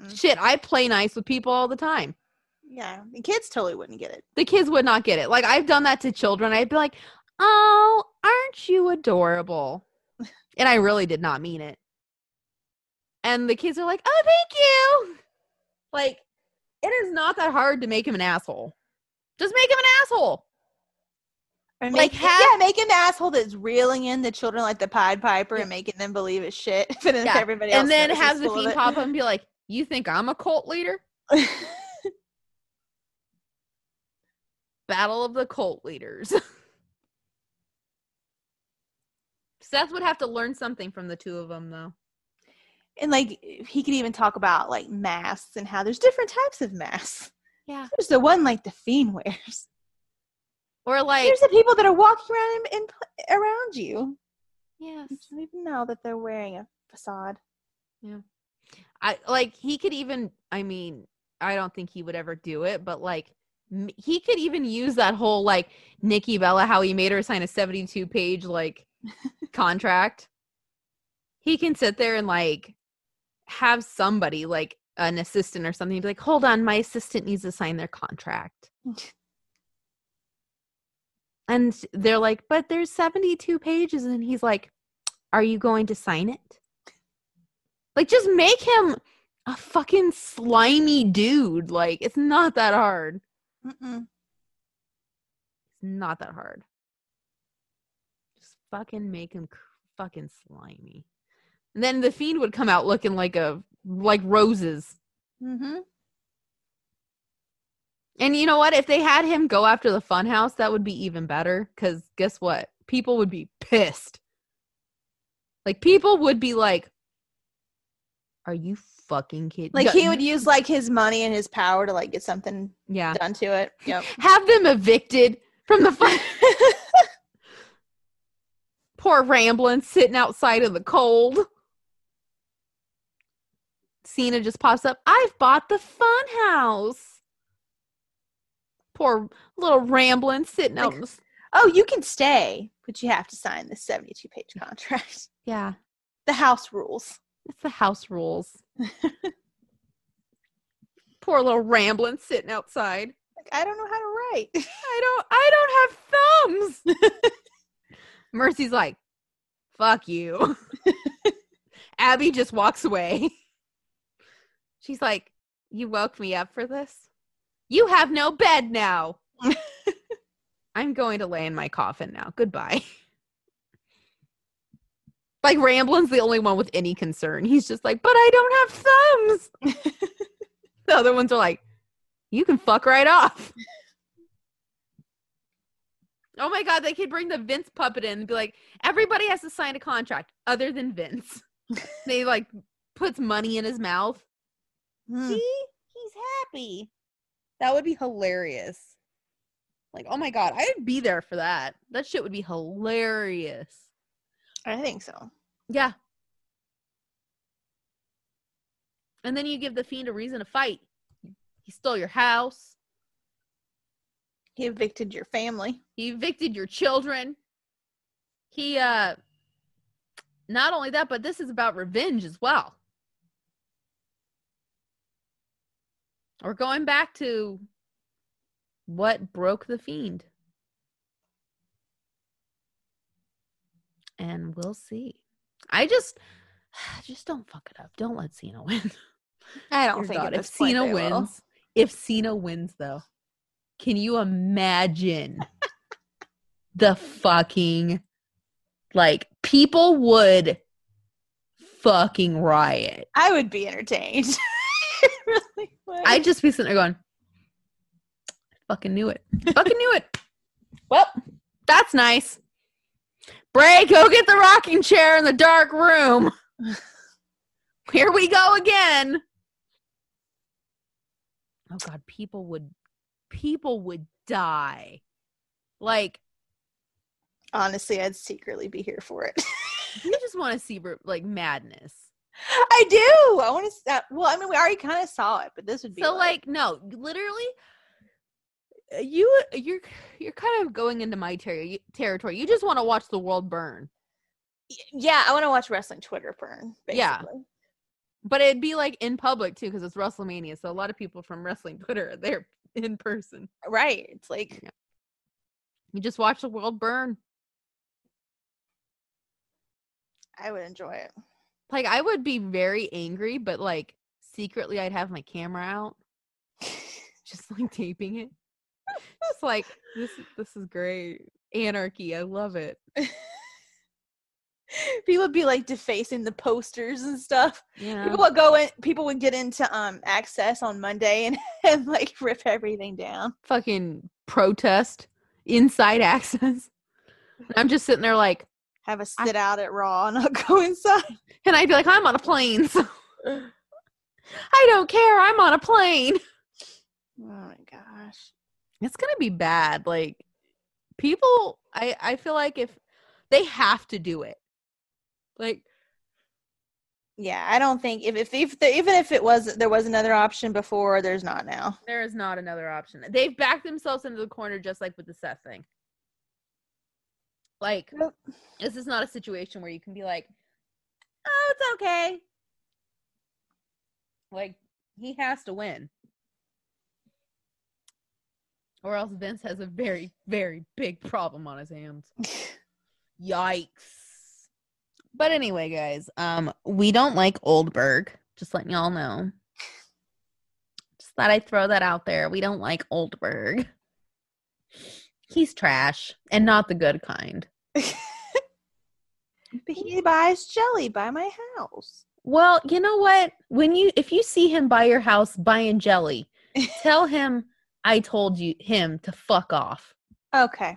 Mm. Shit, I play nice with people all the time. Yeah, the kids totally wouldn't get it. The kids would not get it. Like I've done that to children. I'd be like, "Oh, aren't you adorable?" and I really did not mean it. And the kids are like, "Oh, thank you." Like it is not that hard to make him an asshole. Just make him an asshole. Or Like, make, have- yeah, make an asshole that's reeling in the children like the Pied Piper and making them believe it's shit. But then Yeah, everybody else and then have the fiend pop up and be like, "You think I'm a cult leader?" Battle of the cult leaders. Seth would have to learn something from the two of them, though. and like he could even talk about like masks and how there's different types of masks. Yeah. There's the one like the fiend wears. Or like, There's the people that are walking around and, and around you. yes, You don't even know that they're wearing a facade. Yeah, I like he could even. I mean, I don't think he would ever do it, but like. He could even use that whole like Nikki Bella, how he made her sign a 72 page like contract. He can sit there and like have somebody like an assistant or something be like, hold on, my assistant needs to sign their contract. And they're like, but there's 72 pages. And he's like, are you going to sign it? Like, just make him a fucking slimy dude. Like, it's not that hard. Mm-mm. It's not that hard. Just fucking make him fucking slimy. And then the fiend would come out looking like a like roses. Mm-hmm. And you know what? If they had him go after the funhouse, that would be even better. Cause guess what? People would be pissed. Like people would be like, "Are you fucking kidding?" Like he would use like his money and his power to like get something yeah, done to it. Yep. have them evicted from the fun. Poor Ramblin' sitting outside in the cold. Cena just pops up. I've bought the fun house. Poor little Ramblin' sitting out. Like- in the oh, you can stay, but you have to sign this 72 page contract. yeah, The house rules. it's the house rules. Poor little Ramblin' sitting outside. Like, I don't know how to write. I don't I don't have thumbs. Mercy's like, fuck you. Abby just walks away. She's like, You woke me up for this? You have no bed now. I'm going to lay in my coffin now. Goodbye. Like Ramblin's the only one with any concern. He's just like, but I don't have thumbs. the other ones are like, you can fuck right off. Oh my god, they could bring the Vince puppet in and be like, everybody has to sign a contract other than Vince. they like puts money in his mouth. Hmm. See? He's happy. That would be hilarious. Like, oh my god, I'd be there for that. That shit would be hilarious. I think so. Yeah. And then you give the fiend a reason to fight. He stole your house. He evicted your family. He evicted your children. He uh not only that, but this is about revenge as well. We're going back to what broke the fiend. And we'll see. I just just don't fuck it up. Don't let Cena win. I don't Dear think God, if Cena will. wins, if Cena wins though, can you imagine the fucking like people would fucking riot. I would be entertained. really would. I'd just be sitting there going, fucking knew it. Fucking knew it. Well, that's nice. Bray, go get the rocking chair in the dark room. Here we go again. Oh god, people would people would die. Like honestly, I'd secretly be here for it. you just want to see like madness. I do. I want to. Uh, well, I mean, we already kind of saw it, but this would be So like no, literally Uh, you uh, you're you're kind of going into my ter- territory. You just want to watch the world burn. Yeah, I want to watch wrestling Twitter burn. Yeah. But it'd be like in public too because it's WrestleMania. So a lot of people from wrestling Twitter are there in person. right. It's like You just watch the world burn. I would enjoy it. Like I would be very angry, but like secretly I'd have my camera out, just like taping it. Just like this this is great. Anarchy. I love it. People would be like defacing the posters and stuff. Know? People would go in. People would get into um Axxess on Monday and and like rip everything down. fucking protest inside Axxess. And I'm just sitting there like, Have a sit out at Raw and I'll go inside. and I'd be like, I'm on a plane. So I don't care. I'm on a plane. Oh my gosh. It's gonna be bad. Like people, I I feel like if they have to do it, like Yeah, I don't think if if, if the, even if it was there was another option before, there's not now. there is not another option. They've backed themselves into the corner, just like with the Seth thing. Like Yep. this is not a situation where you can be like, "Oh, it's okay." Like he has to win, or else Vince has a very, very big problem on his hands. Yikes! But anyway, guys, um, we don't like Oldberg. Just letting y'all know. Just thought I'd throw that out there. We don't like Oldberg. He's trash and not the good kind. but he buys jelly by my house. Well, you know what? When you if you see him by your house buying jelly, tell him I told you him to fuck off. Okay,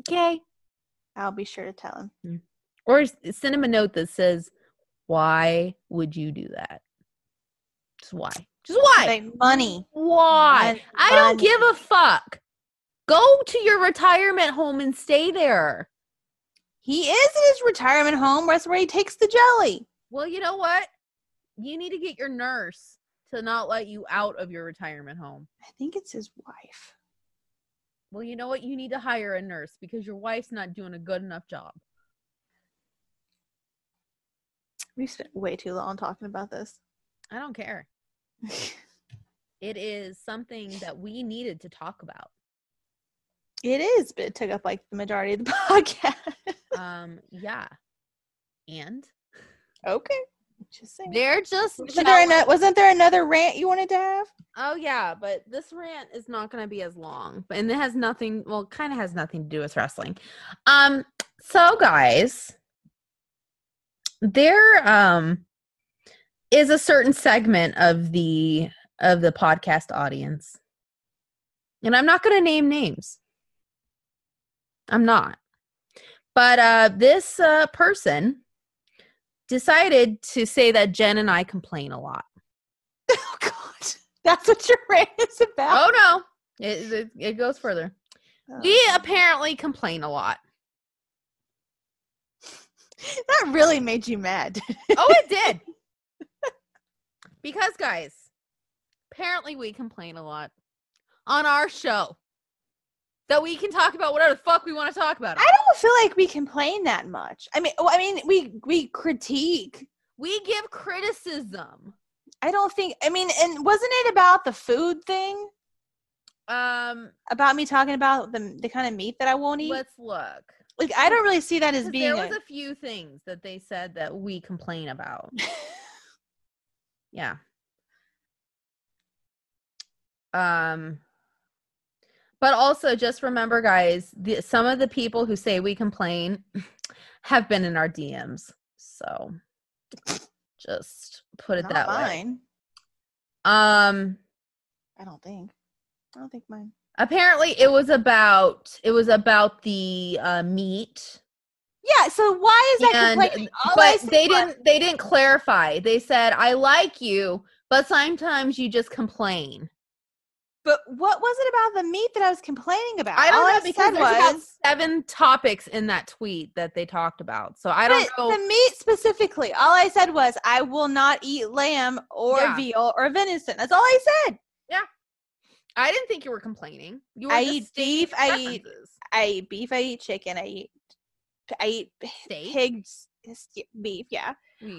Okay? I'll be sure to tell him. Hmm. Or send him a note that says, "Why would you do that?" Just why? Just why? Like money. Why? Money, I don't give a fuck. Go to your retirement home and stay there. He is in his retirement home. That's where he takes the jelly. Well, you know what? You need to get your nurse to not let you out of your retirement home. I think it's his wife. Well, you know what? You need to hire a nurse because your wife's not doing a good enough job. We've spent way too long talking about this. I don't care. It is something that we needed to talk about. it is, but it took up like the majority of the podcast. Um, yeah. And okay, just saying. they're just Wasn't there, ano- wasn't there another rant you wanted to have? Oh yeah, but this rant is not going to be as long, and it has nothing. Well, kind of has nothing to do with wrestling. Um, so guys, there um is a certain segment of the of the podcast audience, and I'm not going to name names. I'm not, but uh, this uh, person decided to say that Jen and I complain a lot. Oh God, that's what your rant is about. Oh no, it, it, it goes further. Oh, we Oh. apparently complain a lot. that really made you mad. Oh, it did. because, guys, apparently we complain a lot on our show that we can talk about whatever the fuck we want to talk about. I don't feel like we complain that much. I mean, well, I mean, we we critique. We give criticism. I don't think. I mean, and wasn't it about the food thing? Um, About me talking about the the kind of meat that I won't eat? let's look. Like, I don't really see that as being. there was a- a few things that they said that we complain about. Yeah. Um but also just remember guys, the, some of the people who say we complain have been in our DMs. So just put it Not that way. mine. Um I don't think. I don't think mine. apparently it was about it was about the uh meat Yeah. So why is that and complaining? All but they was- didn't they didn't clarify. They said I like you, but sometimes you just complain. But what was it about the meat that I was complaining about? I don't All know because said there's about was seven topics in that tweet that they talked about. So I don't know. the meat specifically. All I said was I will not eat lamb or Yeah. veal or venison. That's all I said. Yeah. I didn't think you were complaining. You were I eat beef, I eat. I eat beef. I eat chicken. I eat. I eat Steak? pigs. Beef. Yeah.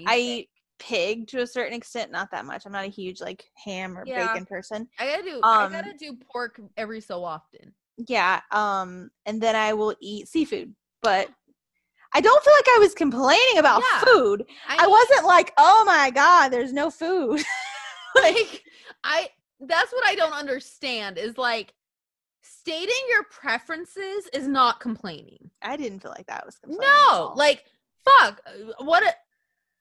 I eat pig to a certain extent. Not that much. I'm not a huge like ham or Yeah. bacon person. I gotta do. I um, gotta do pork every so often. Yeah. Um. And then I will eat seafood, but. I don't feel like I was complaining about Yeah. food. I mean, wasn't like, oh my god, there's no food. like I. That's what I don't understand. Is like stating your preferences is not complaining. I didn't feel like that was complaining. No, like fuck. uh, What? A,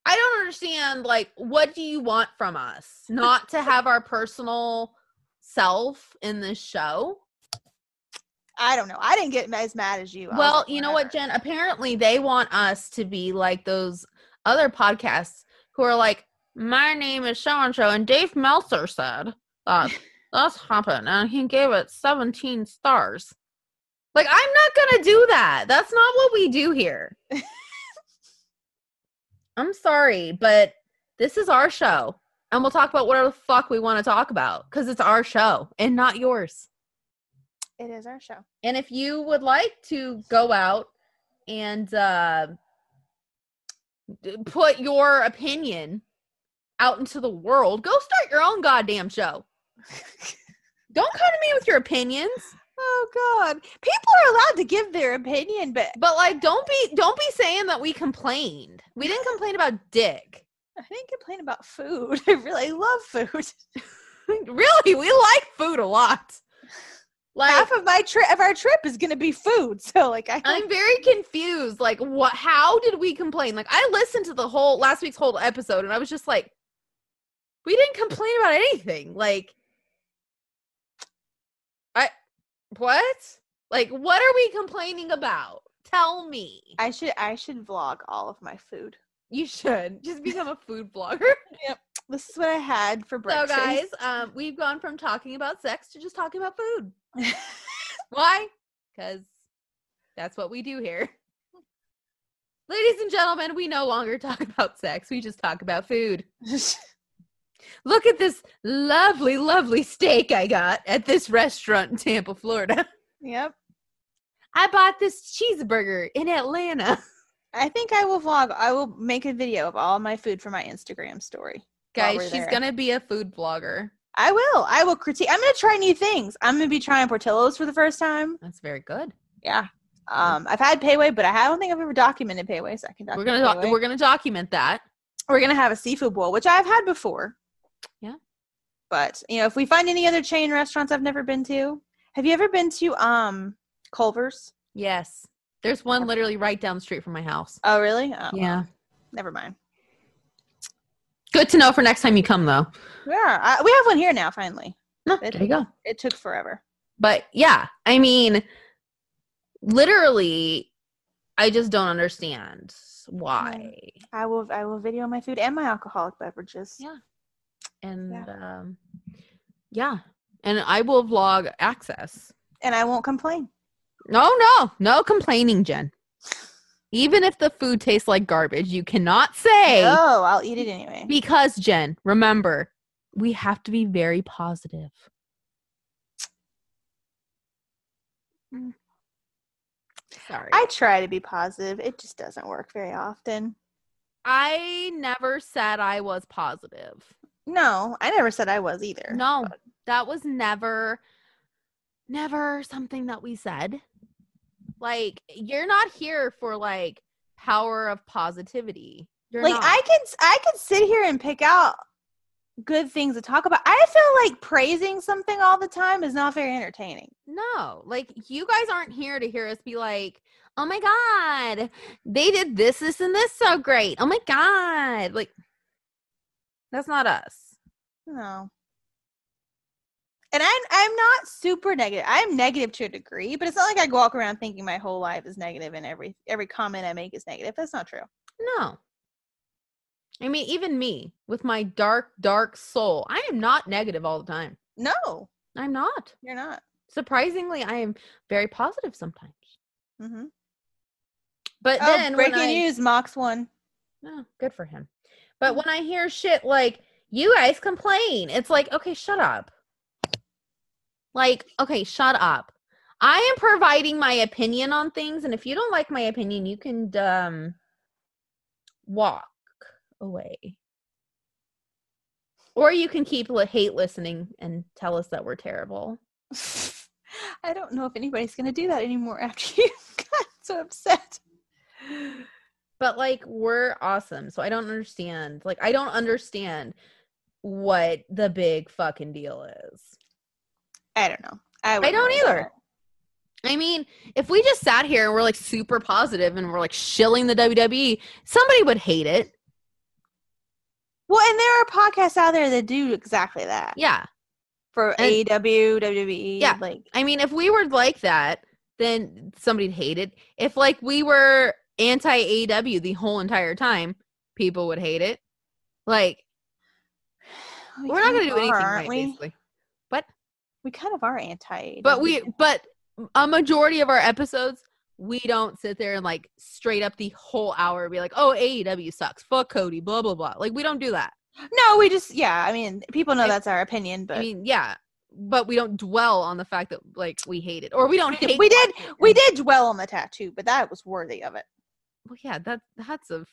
I don't understand. Like, what do you want from us? Not to have our personal self in this show? I don't know. I didn't get as mad as you. Well, like, you know what, Jen? Apparently, they want us to be like those other podcasts who are like, "My name is so and so," and Dave Meltzer said that that's happened, and he gave it seventeen stars. Like, I'm not gonna do that. That's not what we do here. I'm sorry, but this is our show, and we'll talk about whatever the fuck we want to talk about because it's our show and not yours. It is our show. And if you would like to go out and uh, put your opinion out into the world, go start your own goddamn show. Don't come to me with your opinions, Oh God, people are allowed to give their opinion, but but like, don't be don't be saying that we complained. We didn't complain about dick. I didn't complain about food. I really love food. really, we like food a lot. Like, Half of my trip of our trip is gonna be food. So like I I'm very confused. Like, what? How did we complain? Like, I listened to the whole last week's whole episode, and I was just like, we didn't complain about anything. Like, what? Like, what are we complaining about? Tell me. I should I should vlog all of my food. You should just become a food blogger. Yep. This is what I had for breakfast. so, guys, um, we've gone from talking about sex to just talking about food. Why? Because that's what we do here. Ladies and gentlemen, we no longer talk about sex. We just talk about food. Look at this lovely, lovely steak I got at this restaurant in Tampa, Florida. yep. I bought this cheeseburger in Atlanta. I think I will vlog. I will make a video of all my food for my Instagram story. Guys, she's there. to be a food blogger. I will. I will critique. I'm gonna try new things. I'm gonna be trying Portillo's for the first time. That's very good. Yeah. Um, I've had Pei Wei, but I don't think I've ever documented Pei Wei, so I can We're document. going to Pei Wei. we're going to document that. we're gonna have a seafood bowl, which I've had before. Yeah. But you know, if we find any other chain restaurants I've never been to, have you ever been to um Culver's? Yes. There's one literally right down the street from my house. Oh, really? Oh, well, Yeah. never mind. Good to know for next time you come though. Yeah, I, we have one here now. Finally, No, It- there you go. it took forever. But yeah, I mean, literally, I just don't understand why. I will. I will video my food and my alcoholic beverages. Yeah. And Yeah. um, yeah, and I will vlog Axxess. And I won't complain. No, no, no complaining, Jen. Even if the food tastes like garbage, you cannot say Oh, I'll eat it anyway. because Jen. Remember, we have to be very positive. Mm. Sorry. I try to be positive. It just doesn't work very often. I never said I was positive. No, I never said I was either. No, but- that was never, never something that we said. Like, you're not here for like power of positivity. You're like not. I can I can sit here and pick out good things to talk about. I feel like praising something all the time is not very entertaining. No, like you guys aren't here to hear us be like, oh my God, they did this, this, and this so great. Oh my God. Like, that's not us. No. And I'm I'm not super negative. I'm negative to a degree, but it's not like I walk around thinking my whole life is negative and every every comment I make is negative. That's not true. No. I mean, even me with my dark, dark soul, I am not negative all the time. No, I'm not. you're not. Surprisingly, I am very positive sometimes. Mm-hmm. But Oh, then, when breaking I- news: Mox won. Oh, good for him. But when I hear shit like you guys complain, it's like, okay, shut up. Like, okay, shut up. I am providing my opinion on things, and if you don't like my opinion, you can um walk away. Or you can keep hate listening and tell us that we're terrible. I don't know if anybody's gonna do that anymore after you got so upset. But like we're awesome. So I don't understand. Like I don't understand what the big fucking deal is. I don't know. I, wouldn't don't either. know. I mean, if we just sat here and we're like super positive and we're like shilling the WWE, somebody would hate it. Well, and there are podcasts out there that do exactly that Yeah. for And- AEW, WWE. Yeah. like I mean, if we were like that, then somebody'd hate it. If like we were anti AEW the whole entire time, people would hate it. Like we we're not going to do anything are, right, we? basically. But we kind of are anti. But we, but a majority of our episodes, we don't sit there and like straight up the whole hour be like, oh, AEW sucks. Fuck Cody, blah, blah, blah. Like, we don't do that. no, we just yeah. I mean, people know I- that's our opinion, but I mean, yeah, but we don't dwell on the fact that like we hate it or we don't hate. we did- we did dwell on the tattoo, but that was worthy of it. Well, yeah, that that's a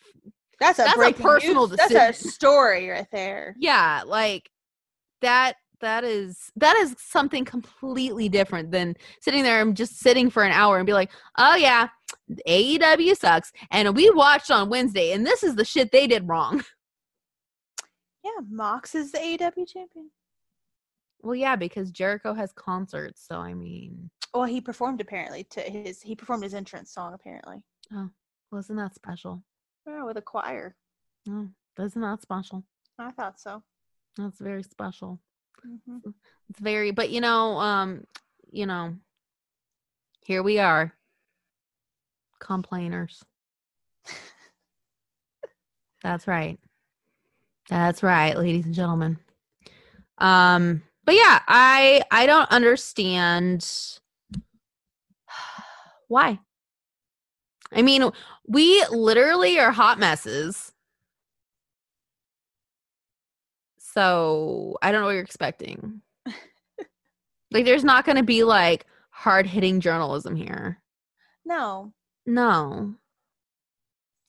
That's a That's a personal news- That's a story right there. yeah, like that. That is that is something completely different than sitting there and just sitting for an hour and be like, oh yeah, AEW sucks, and we watched on Wednesday, and this is the shit they did wrong. Yeah, Mox is the AEW champion. Well, yeah, because Jericho has concerts, so I mean, Well, he performed apparently to his he performed his entrance song apparently. Oh. Wasn't that special? Yeah, with a choir. Oh, isn't that special? I thought so. That's very special. Mhm. It's very, but you know, um, you know, here we are, complainers. That's right. That's right, ladies and gentlemen. Um, but yeah, I I don't understand why. I mean, we literally are hot messes. So I don't know what you're expecting. like, there's not going to be like hard hitting journalism here. No, No.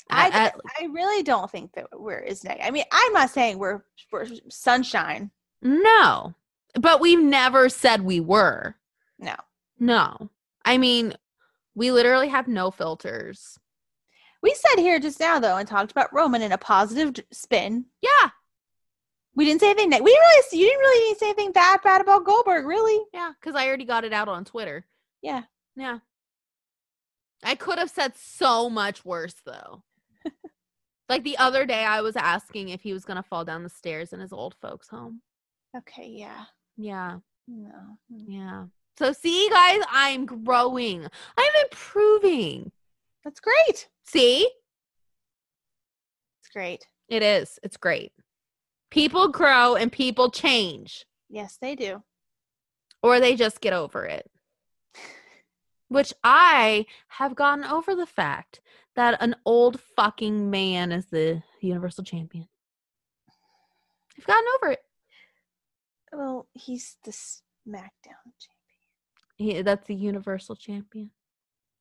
I, at- I really don't think that we're is negative. I mean, I'm not saying we're, we're sunshine. no. But we've never said we were. No, No. I mean, we literally have no filters. we said here just now though, and talked about Roman in a positive spin. Yeah. We didn't say anything. neg- We really. You didn't really say anything bad bad about Goldberg, really. Yeah. Because I already got it out on Twitter. Yeah. Yeah. I could have said so much worse though. like the other day, I was asking if he was going to fall down the stairs in his old folks' home. Okay. Yeah. Yeah. No. mm, Yeah. So see, guys, I'm growing. I'm improving. That's great. See? It's great. It is. It's great. People grow and people change, Yes, they do. or they just get over it. Which I have gotten over the fact that an old fucking man is the Universal Champion. I've gotten over it. Well, he's the SmackDown champion. He, that's the Universal Champion.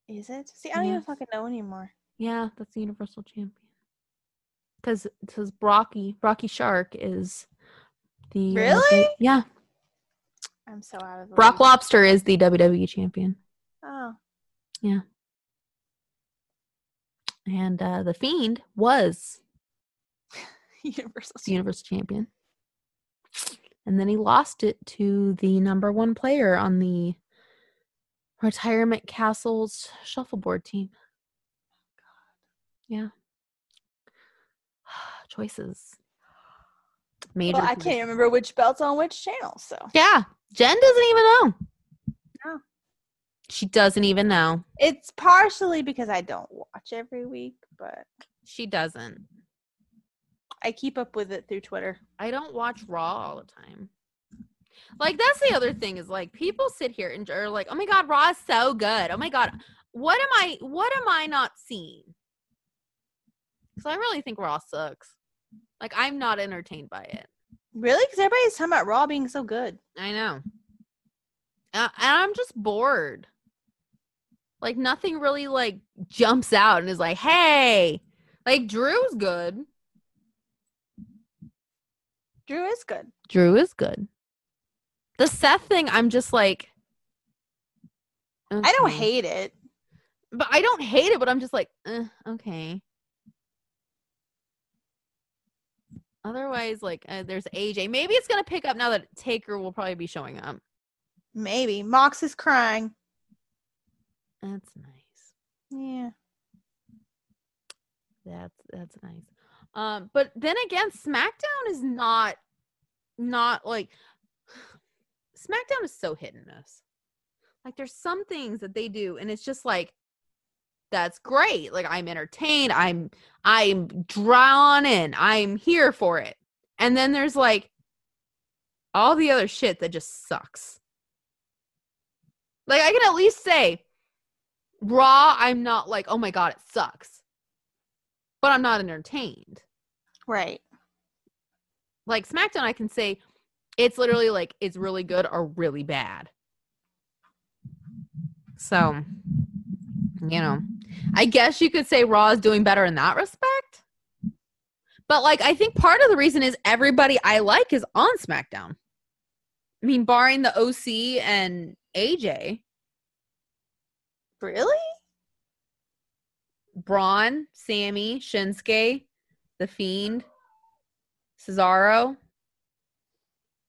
Is it? See, I don't even fucking know anymore. Yeah, that's the Universal Champion. Because because Brocky Brocky Shark is The uh, Really? the- yeah. I'm so out of the Brock loop. Lobster is the WWE champion, Oh. Yeah. And uh, the Fiend was Universal. the Universal champion. And then he lost it to the number one player on the Retirement Castles shuffleboard team. Yeah. Choices. Major. Well, I choices. can't remember which belt's on which channel, so Yeah. Jen doesn't even know. No. She doesn't even know. it's partially because I don't watch every week, but She doesn't. I keep up with it through Twitter. I don't watch Raw all the time. Like that's the other thing is like people sit here and are like, "Oh my god, Raw is so good. Oh my god, what am I? What am I not seeing?" Because I really think Raw sucks. Like I'm not entertained by it. Really? Because everybody's talking about Raw being so good. I know, uh, and I'm just bored. Like nothing really like jumps out and is like, "Hey!" Like Drew's good. Drew is good. Drew is good. The Seth thing, I'm just like, I don't hate it. but I don't hate it, but I'm just like, eh, okay. Otherwise, like, uh, there's AJ. Maybe it's gonna pick up now that Taker will probably be showing up. Maybe. Mox is crying. That's nice. Yeah. That's that's nice. Um, but then again, SmackDown is not not like SmackDown is so hit and miss. Like there's some things that they do, and it's just like that's great. Like I'm entertained. I'm I'm drawn in. I'm here for it. And then there's like all the other shit that just sucks. Like I can at least say Raw, I'm not like, oh my god, it sucks. But I'm not entertained. Right. Like SmackDown, I can say it's literally like it's really good or really bad. So, you know, I guess you could say Raw is doing better in that respect. But like, I think part of the reason is everybody I like is on SmackDown. I mean, barring the OC and AJ, Really? Braun, Sammy, Shinsuke, The Fiend, Cesaro,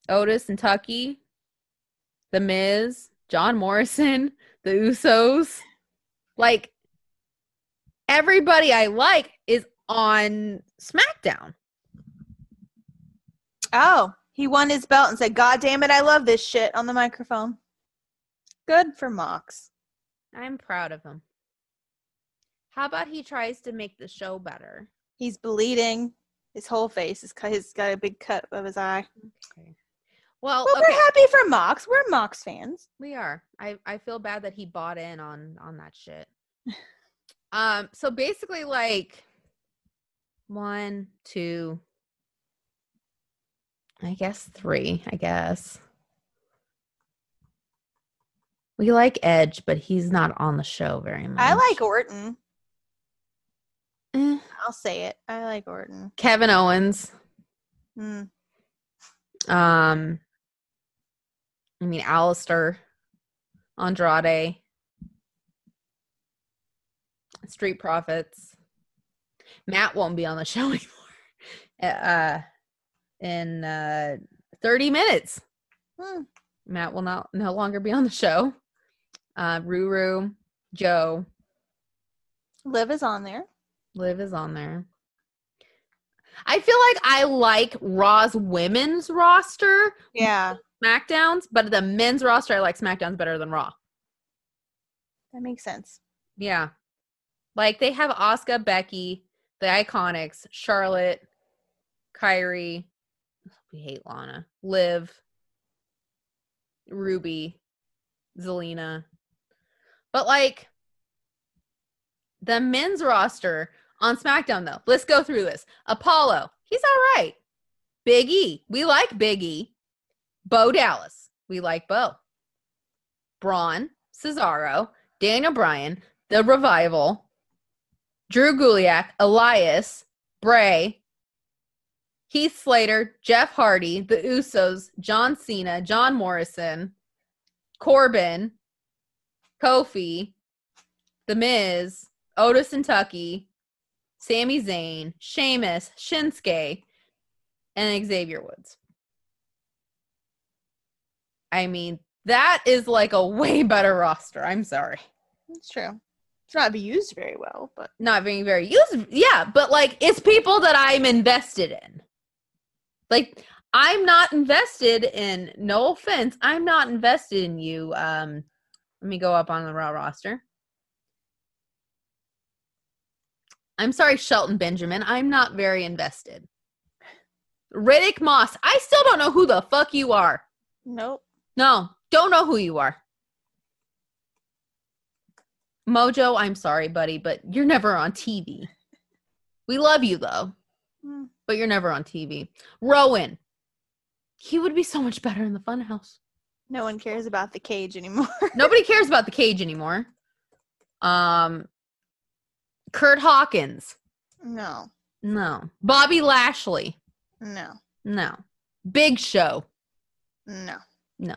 Otis and Tucker, The Miz, John Morrison, The Usos. Like everybody I like is on SmackDown. Oh, he won his belt and said, God damn it, I love this shit on the microphone. Good for Mox. I'm proud of him. How about he tries to make the show better? He's bleeding. His whole face is cut. He's got a big cut of his eye. Okay. Well, But okay. we're happy for Mox. We're Mox fans. We are. I I feel bad that he bought in on on that shit. um. So basically, like one, two, I guess three. I guess we like Edge, but he's not on the show very much. I like Orton. Eh. I'll say it. I like Orton. Kevin Owens. Hmm. Um. I mean, Aleister, Andrade, Street Profits. Matt won't be on the show anymore. Uh, in uh, 30 minutes, Hmm. Matt will not no longer be on the show. Uh, Ruru, Joe, Liv is on there. Liv is on there. I feel like I like Raw's women's roster Yeah, SmackDowns, but the men's roster, I like SmackDowns better than Raw. that makes sense. Yeah. Like they have Asuka, Becky, the Iconics, Charlotte, Kairi. We hate Lana. Liv, Ruby, Zelina. But like the men's roster on SmackDown, though, let's go through this. Apollo, he's all right. Big E, we like Big E. Bo Dallas, we like Bo. Braun, Cesaro, Daniel Bryan, The Revival, Drew Gulak, Elias, Bray, Heath Slater, Jeff Hardy, the Usos, John Cena, John Morrison, Corbin, Kofi, The Miz, Otis and Tucker, Sami Zayn, Sheamus, Shinsuke, and Xavier Woods. I mean, that is like a way better roster. I'm sorry. It's true. It's not be used very well, but Not being very used. Yeah, but like it's people that I'm invested in. Like I'm not invested in no offense, I'm not invested in you. Um let me go up on the raw roster. I'm sorry, Shelton Benjamin. I'm not very invested. Riddick Moss. I still don't know who the fuck you are. nope. No, don't know who you are. Mojo, I'm sorry, buddy, but you're never on TV. We love you though, Hmm. but you're never on TV. Rowan, he would be so much better in the funhouse. No one cares about the cage anymore. Nobody cares about the cage anymore. Um, Curt Hawkins, no. no. Bobby Lashley, No. no. Big Show, No. no.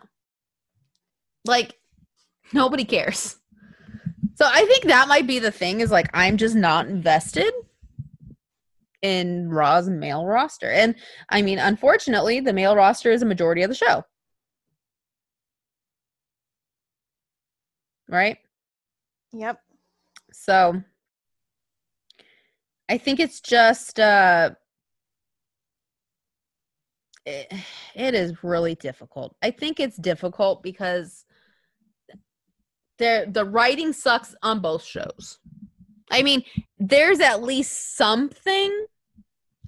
Like nobody cares. So I think that might be the thing is like I'm just not invested in Raw's male roster. And I mean, unfortunately, the male roster is a majority of the show. Right? Yep. So I think it's just uh it, it is really difficult. I think it's difficult because the the writing sucks on both shows. I mean, there's at least something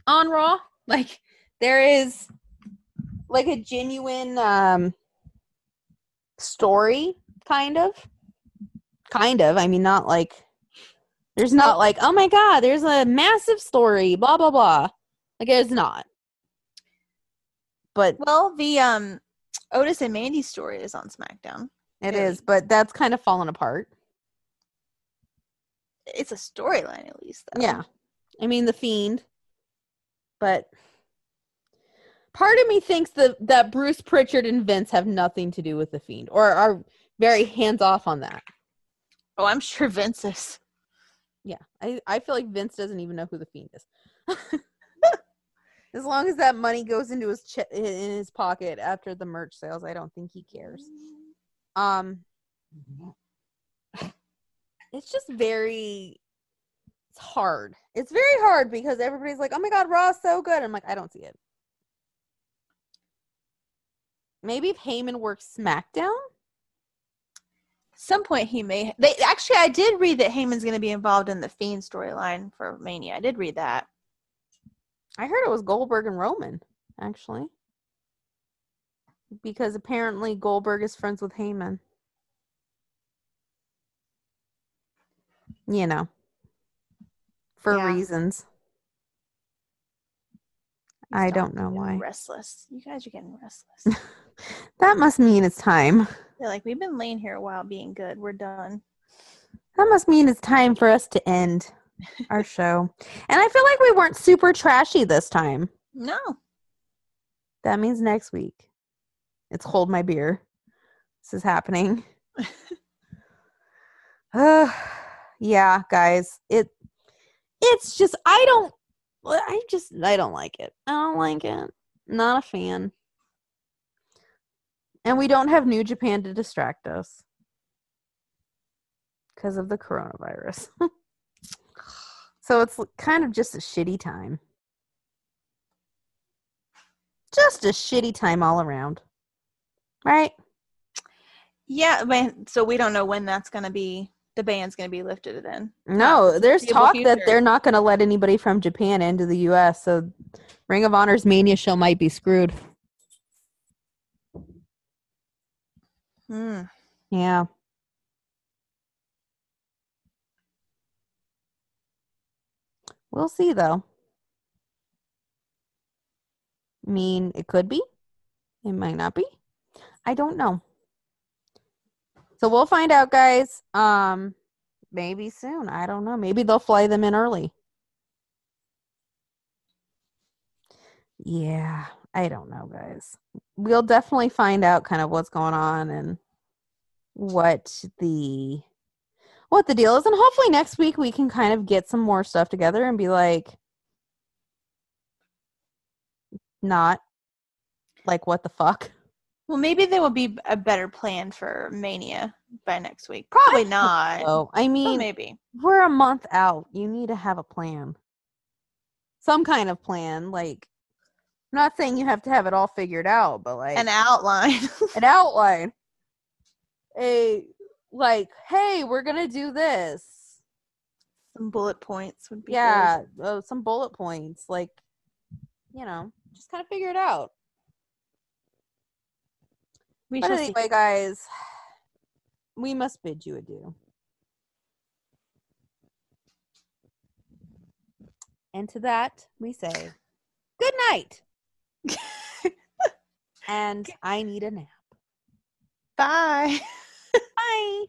on Raw. Like there is like a genuine um story kind of. Kind of. I mean not like there's not like, oh my god, there's a massive story, blah blah blah. Like it's not. But Well, the um Otis and Mandy story is on SmackDown. It Really? is, but that's kind of fallen apart. It's a storyline at least though. Yeah. I mean the fiend. But part of me thinks that that Bruce Prichard and Vince have nothing to do with the fiend or are very hands off on that. Oh, I'm sure Vince is. Yeah. I, I feel like Vince doesn't even know who the fiend is. as long as that money goes into his ch- in his pocket after the merch sales, I don't think he cares. Um it's just very it's hard. It's very hard because everybody's like, "Oh my god, Raw's so good." I'm like, "I don't see it." Maybe if Heyman works SmackDown? Some point he may. They actually, I did read that Heyman's going to be involved in the Fiend storyline for Mania. I did read that. I heard it was Goldberg and Roman, actually. Because apparently Goldberg is friends with Heyman. You know. For Yeah. reasons. He's I don't know why. Restless. You guys are getting restless. That must mean it's time. They're like, we've been laying here a while, being good. We're done. That must mean it's time for us to end our show. And I feel like we weren't super trashy this time. No. That means next week. It's hold my beer. This is happening. uh, yeah, guys. It it's just I don't I just I don't like it. I don't like it. Not a fan. And we don't have New Japan to distract us because of the coronavirus. so it's kind of just a shitty time. Just a shitty time all around. Right? Yeah, but so we don't know when that's going to be. The ban's going to be lifted then. No, there's talk that they're not going to let anybody from Japan into the US, so Ring of Honor's Mania show might be screwed. Hmm. Yeah. We'll see though. I mean, it could be. It might not be. I don't know. So we'll find out, guys. Um maybe soon. I don't know. Maybe they'll fly them in early. Yeah, I don't know, guys. We'll definitely find out kind of what's going on and what the what the deal is and hopefully next week we can kind of get some more stuff together and be like not like what the fuck Well, maybe there will be a better plan for Mania by next week. Probably not. so i mean maybe. we're a month out you need to have a plan some kind of plan like I'm not saying you have to have it all figured out but like An outline. an outline a like hey we're gonna do this Some bullet points would be yeah uh, some bullet points like you know just kind of figure it out We but shall see. anyway guys we must bid you adieu and to that we say good night and i need a nap Bye. bye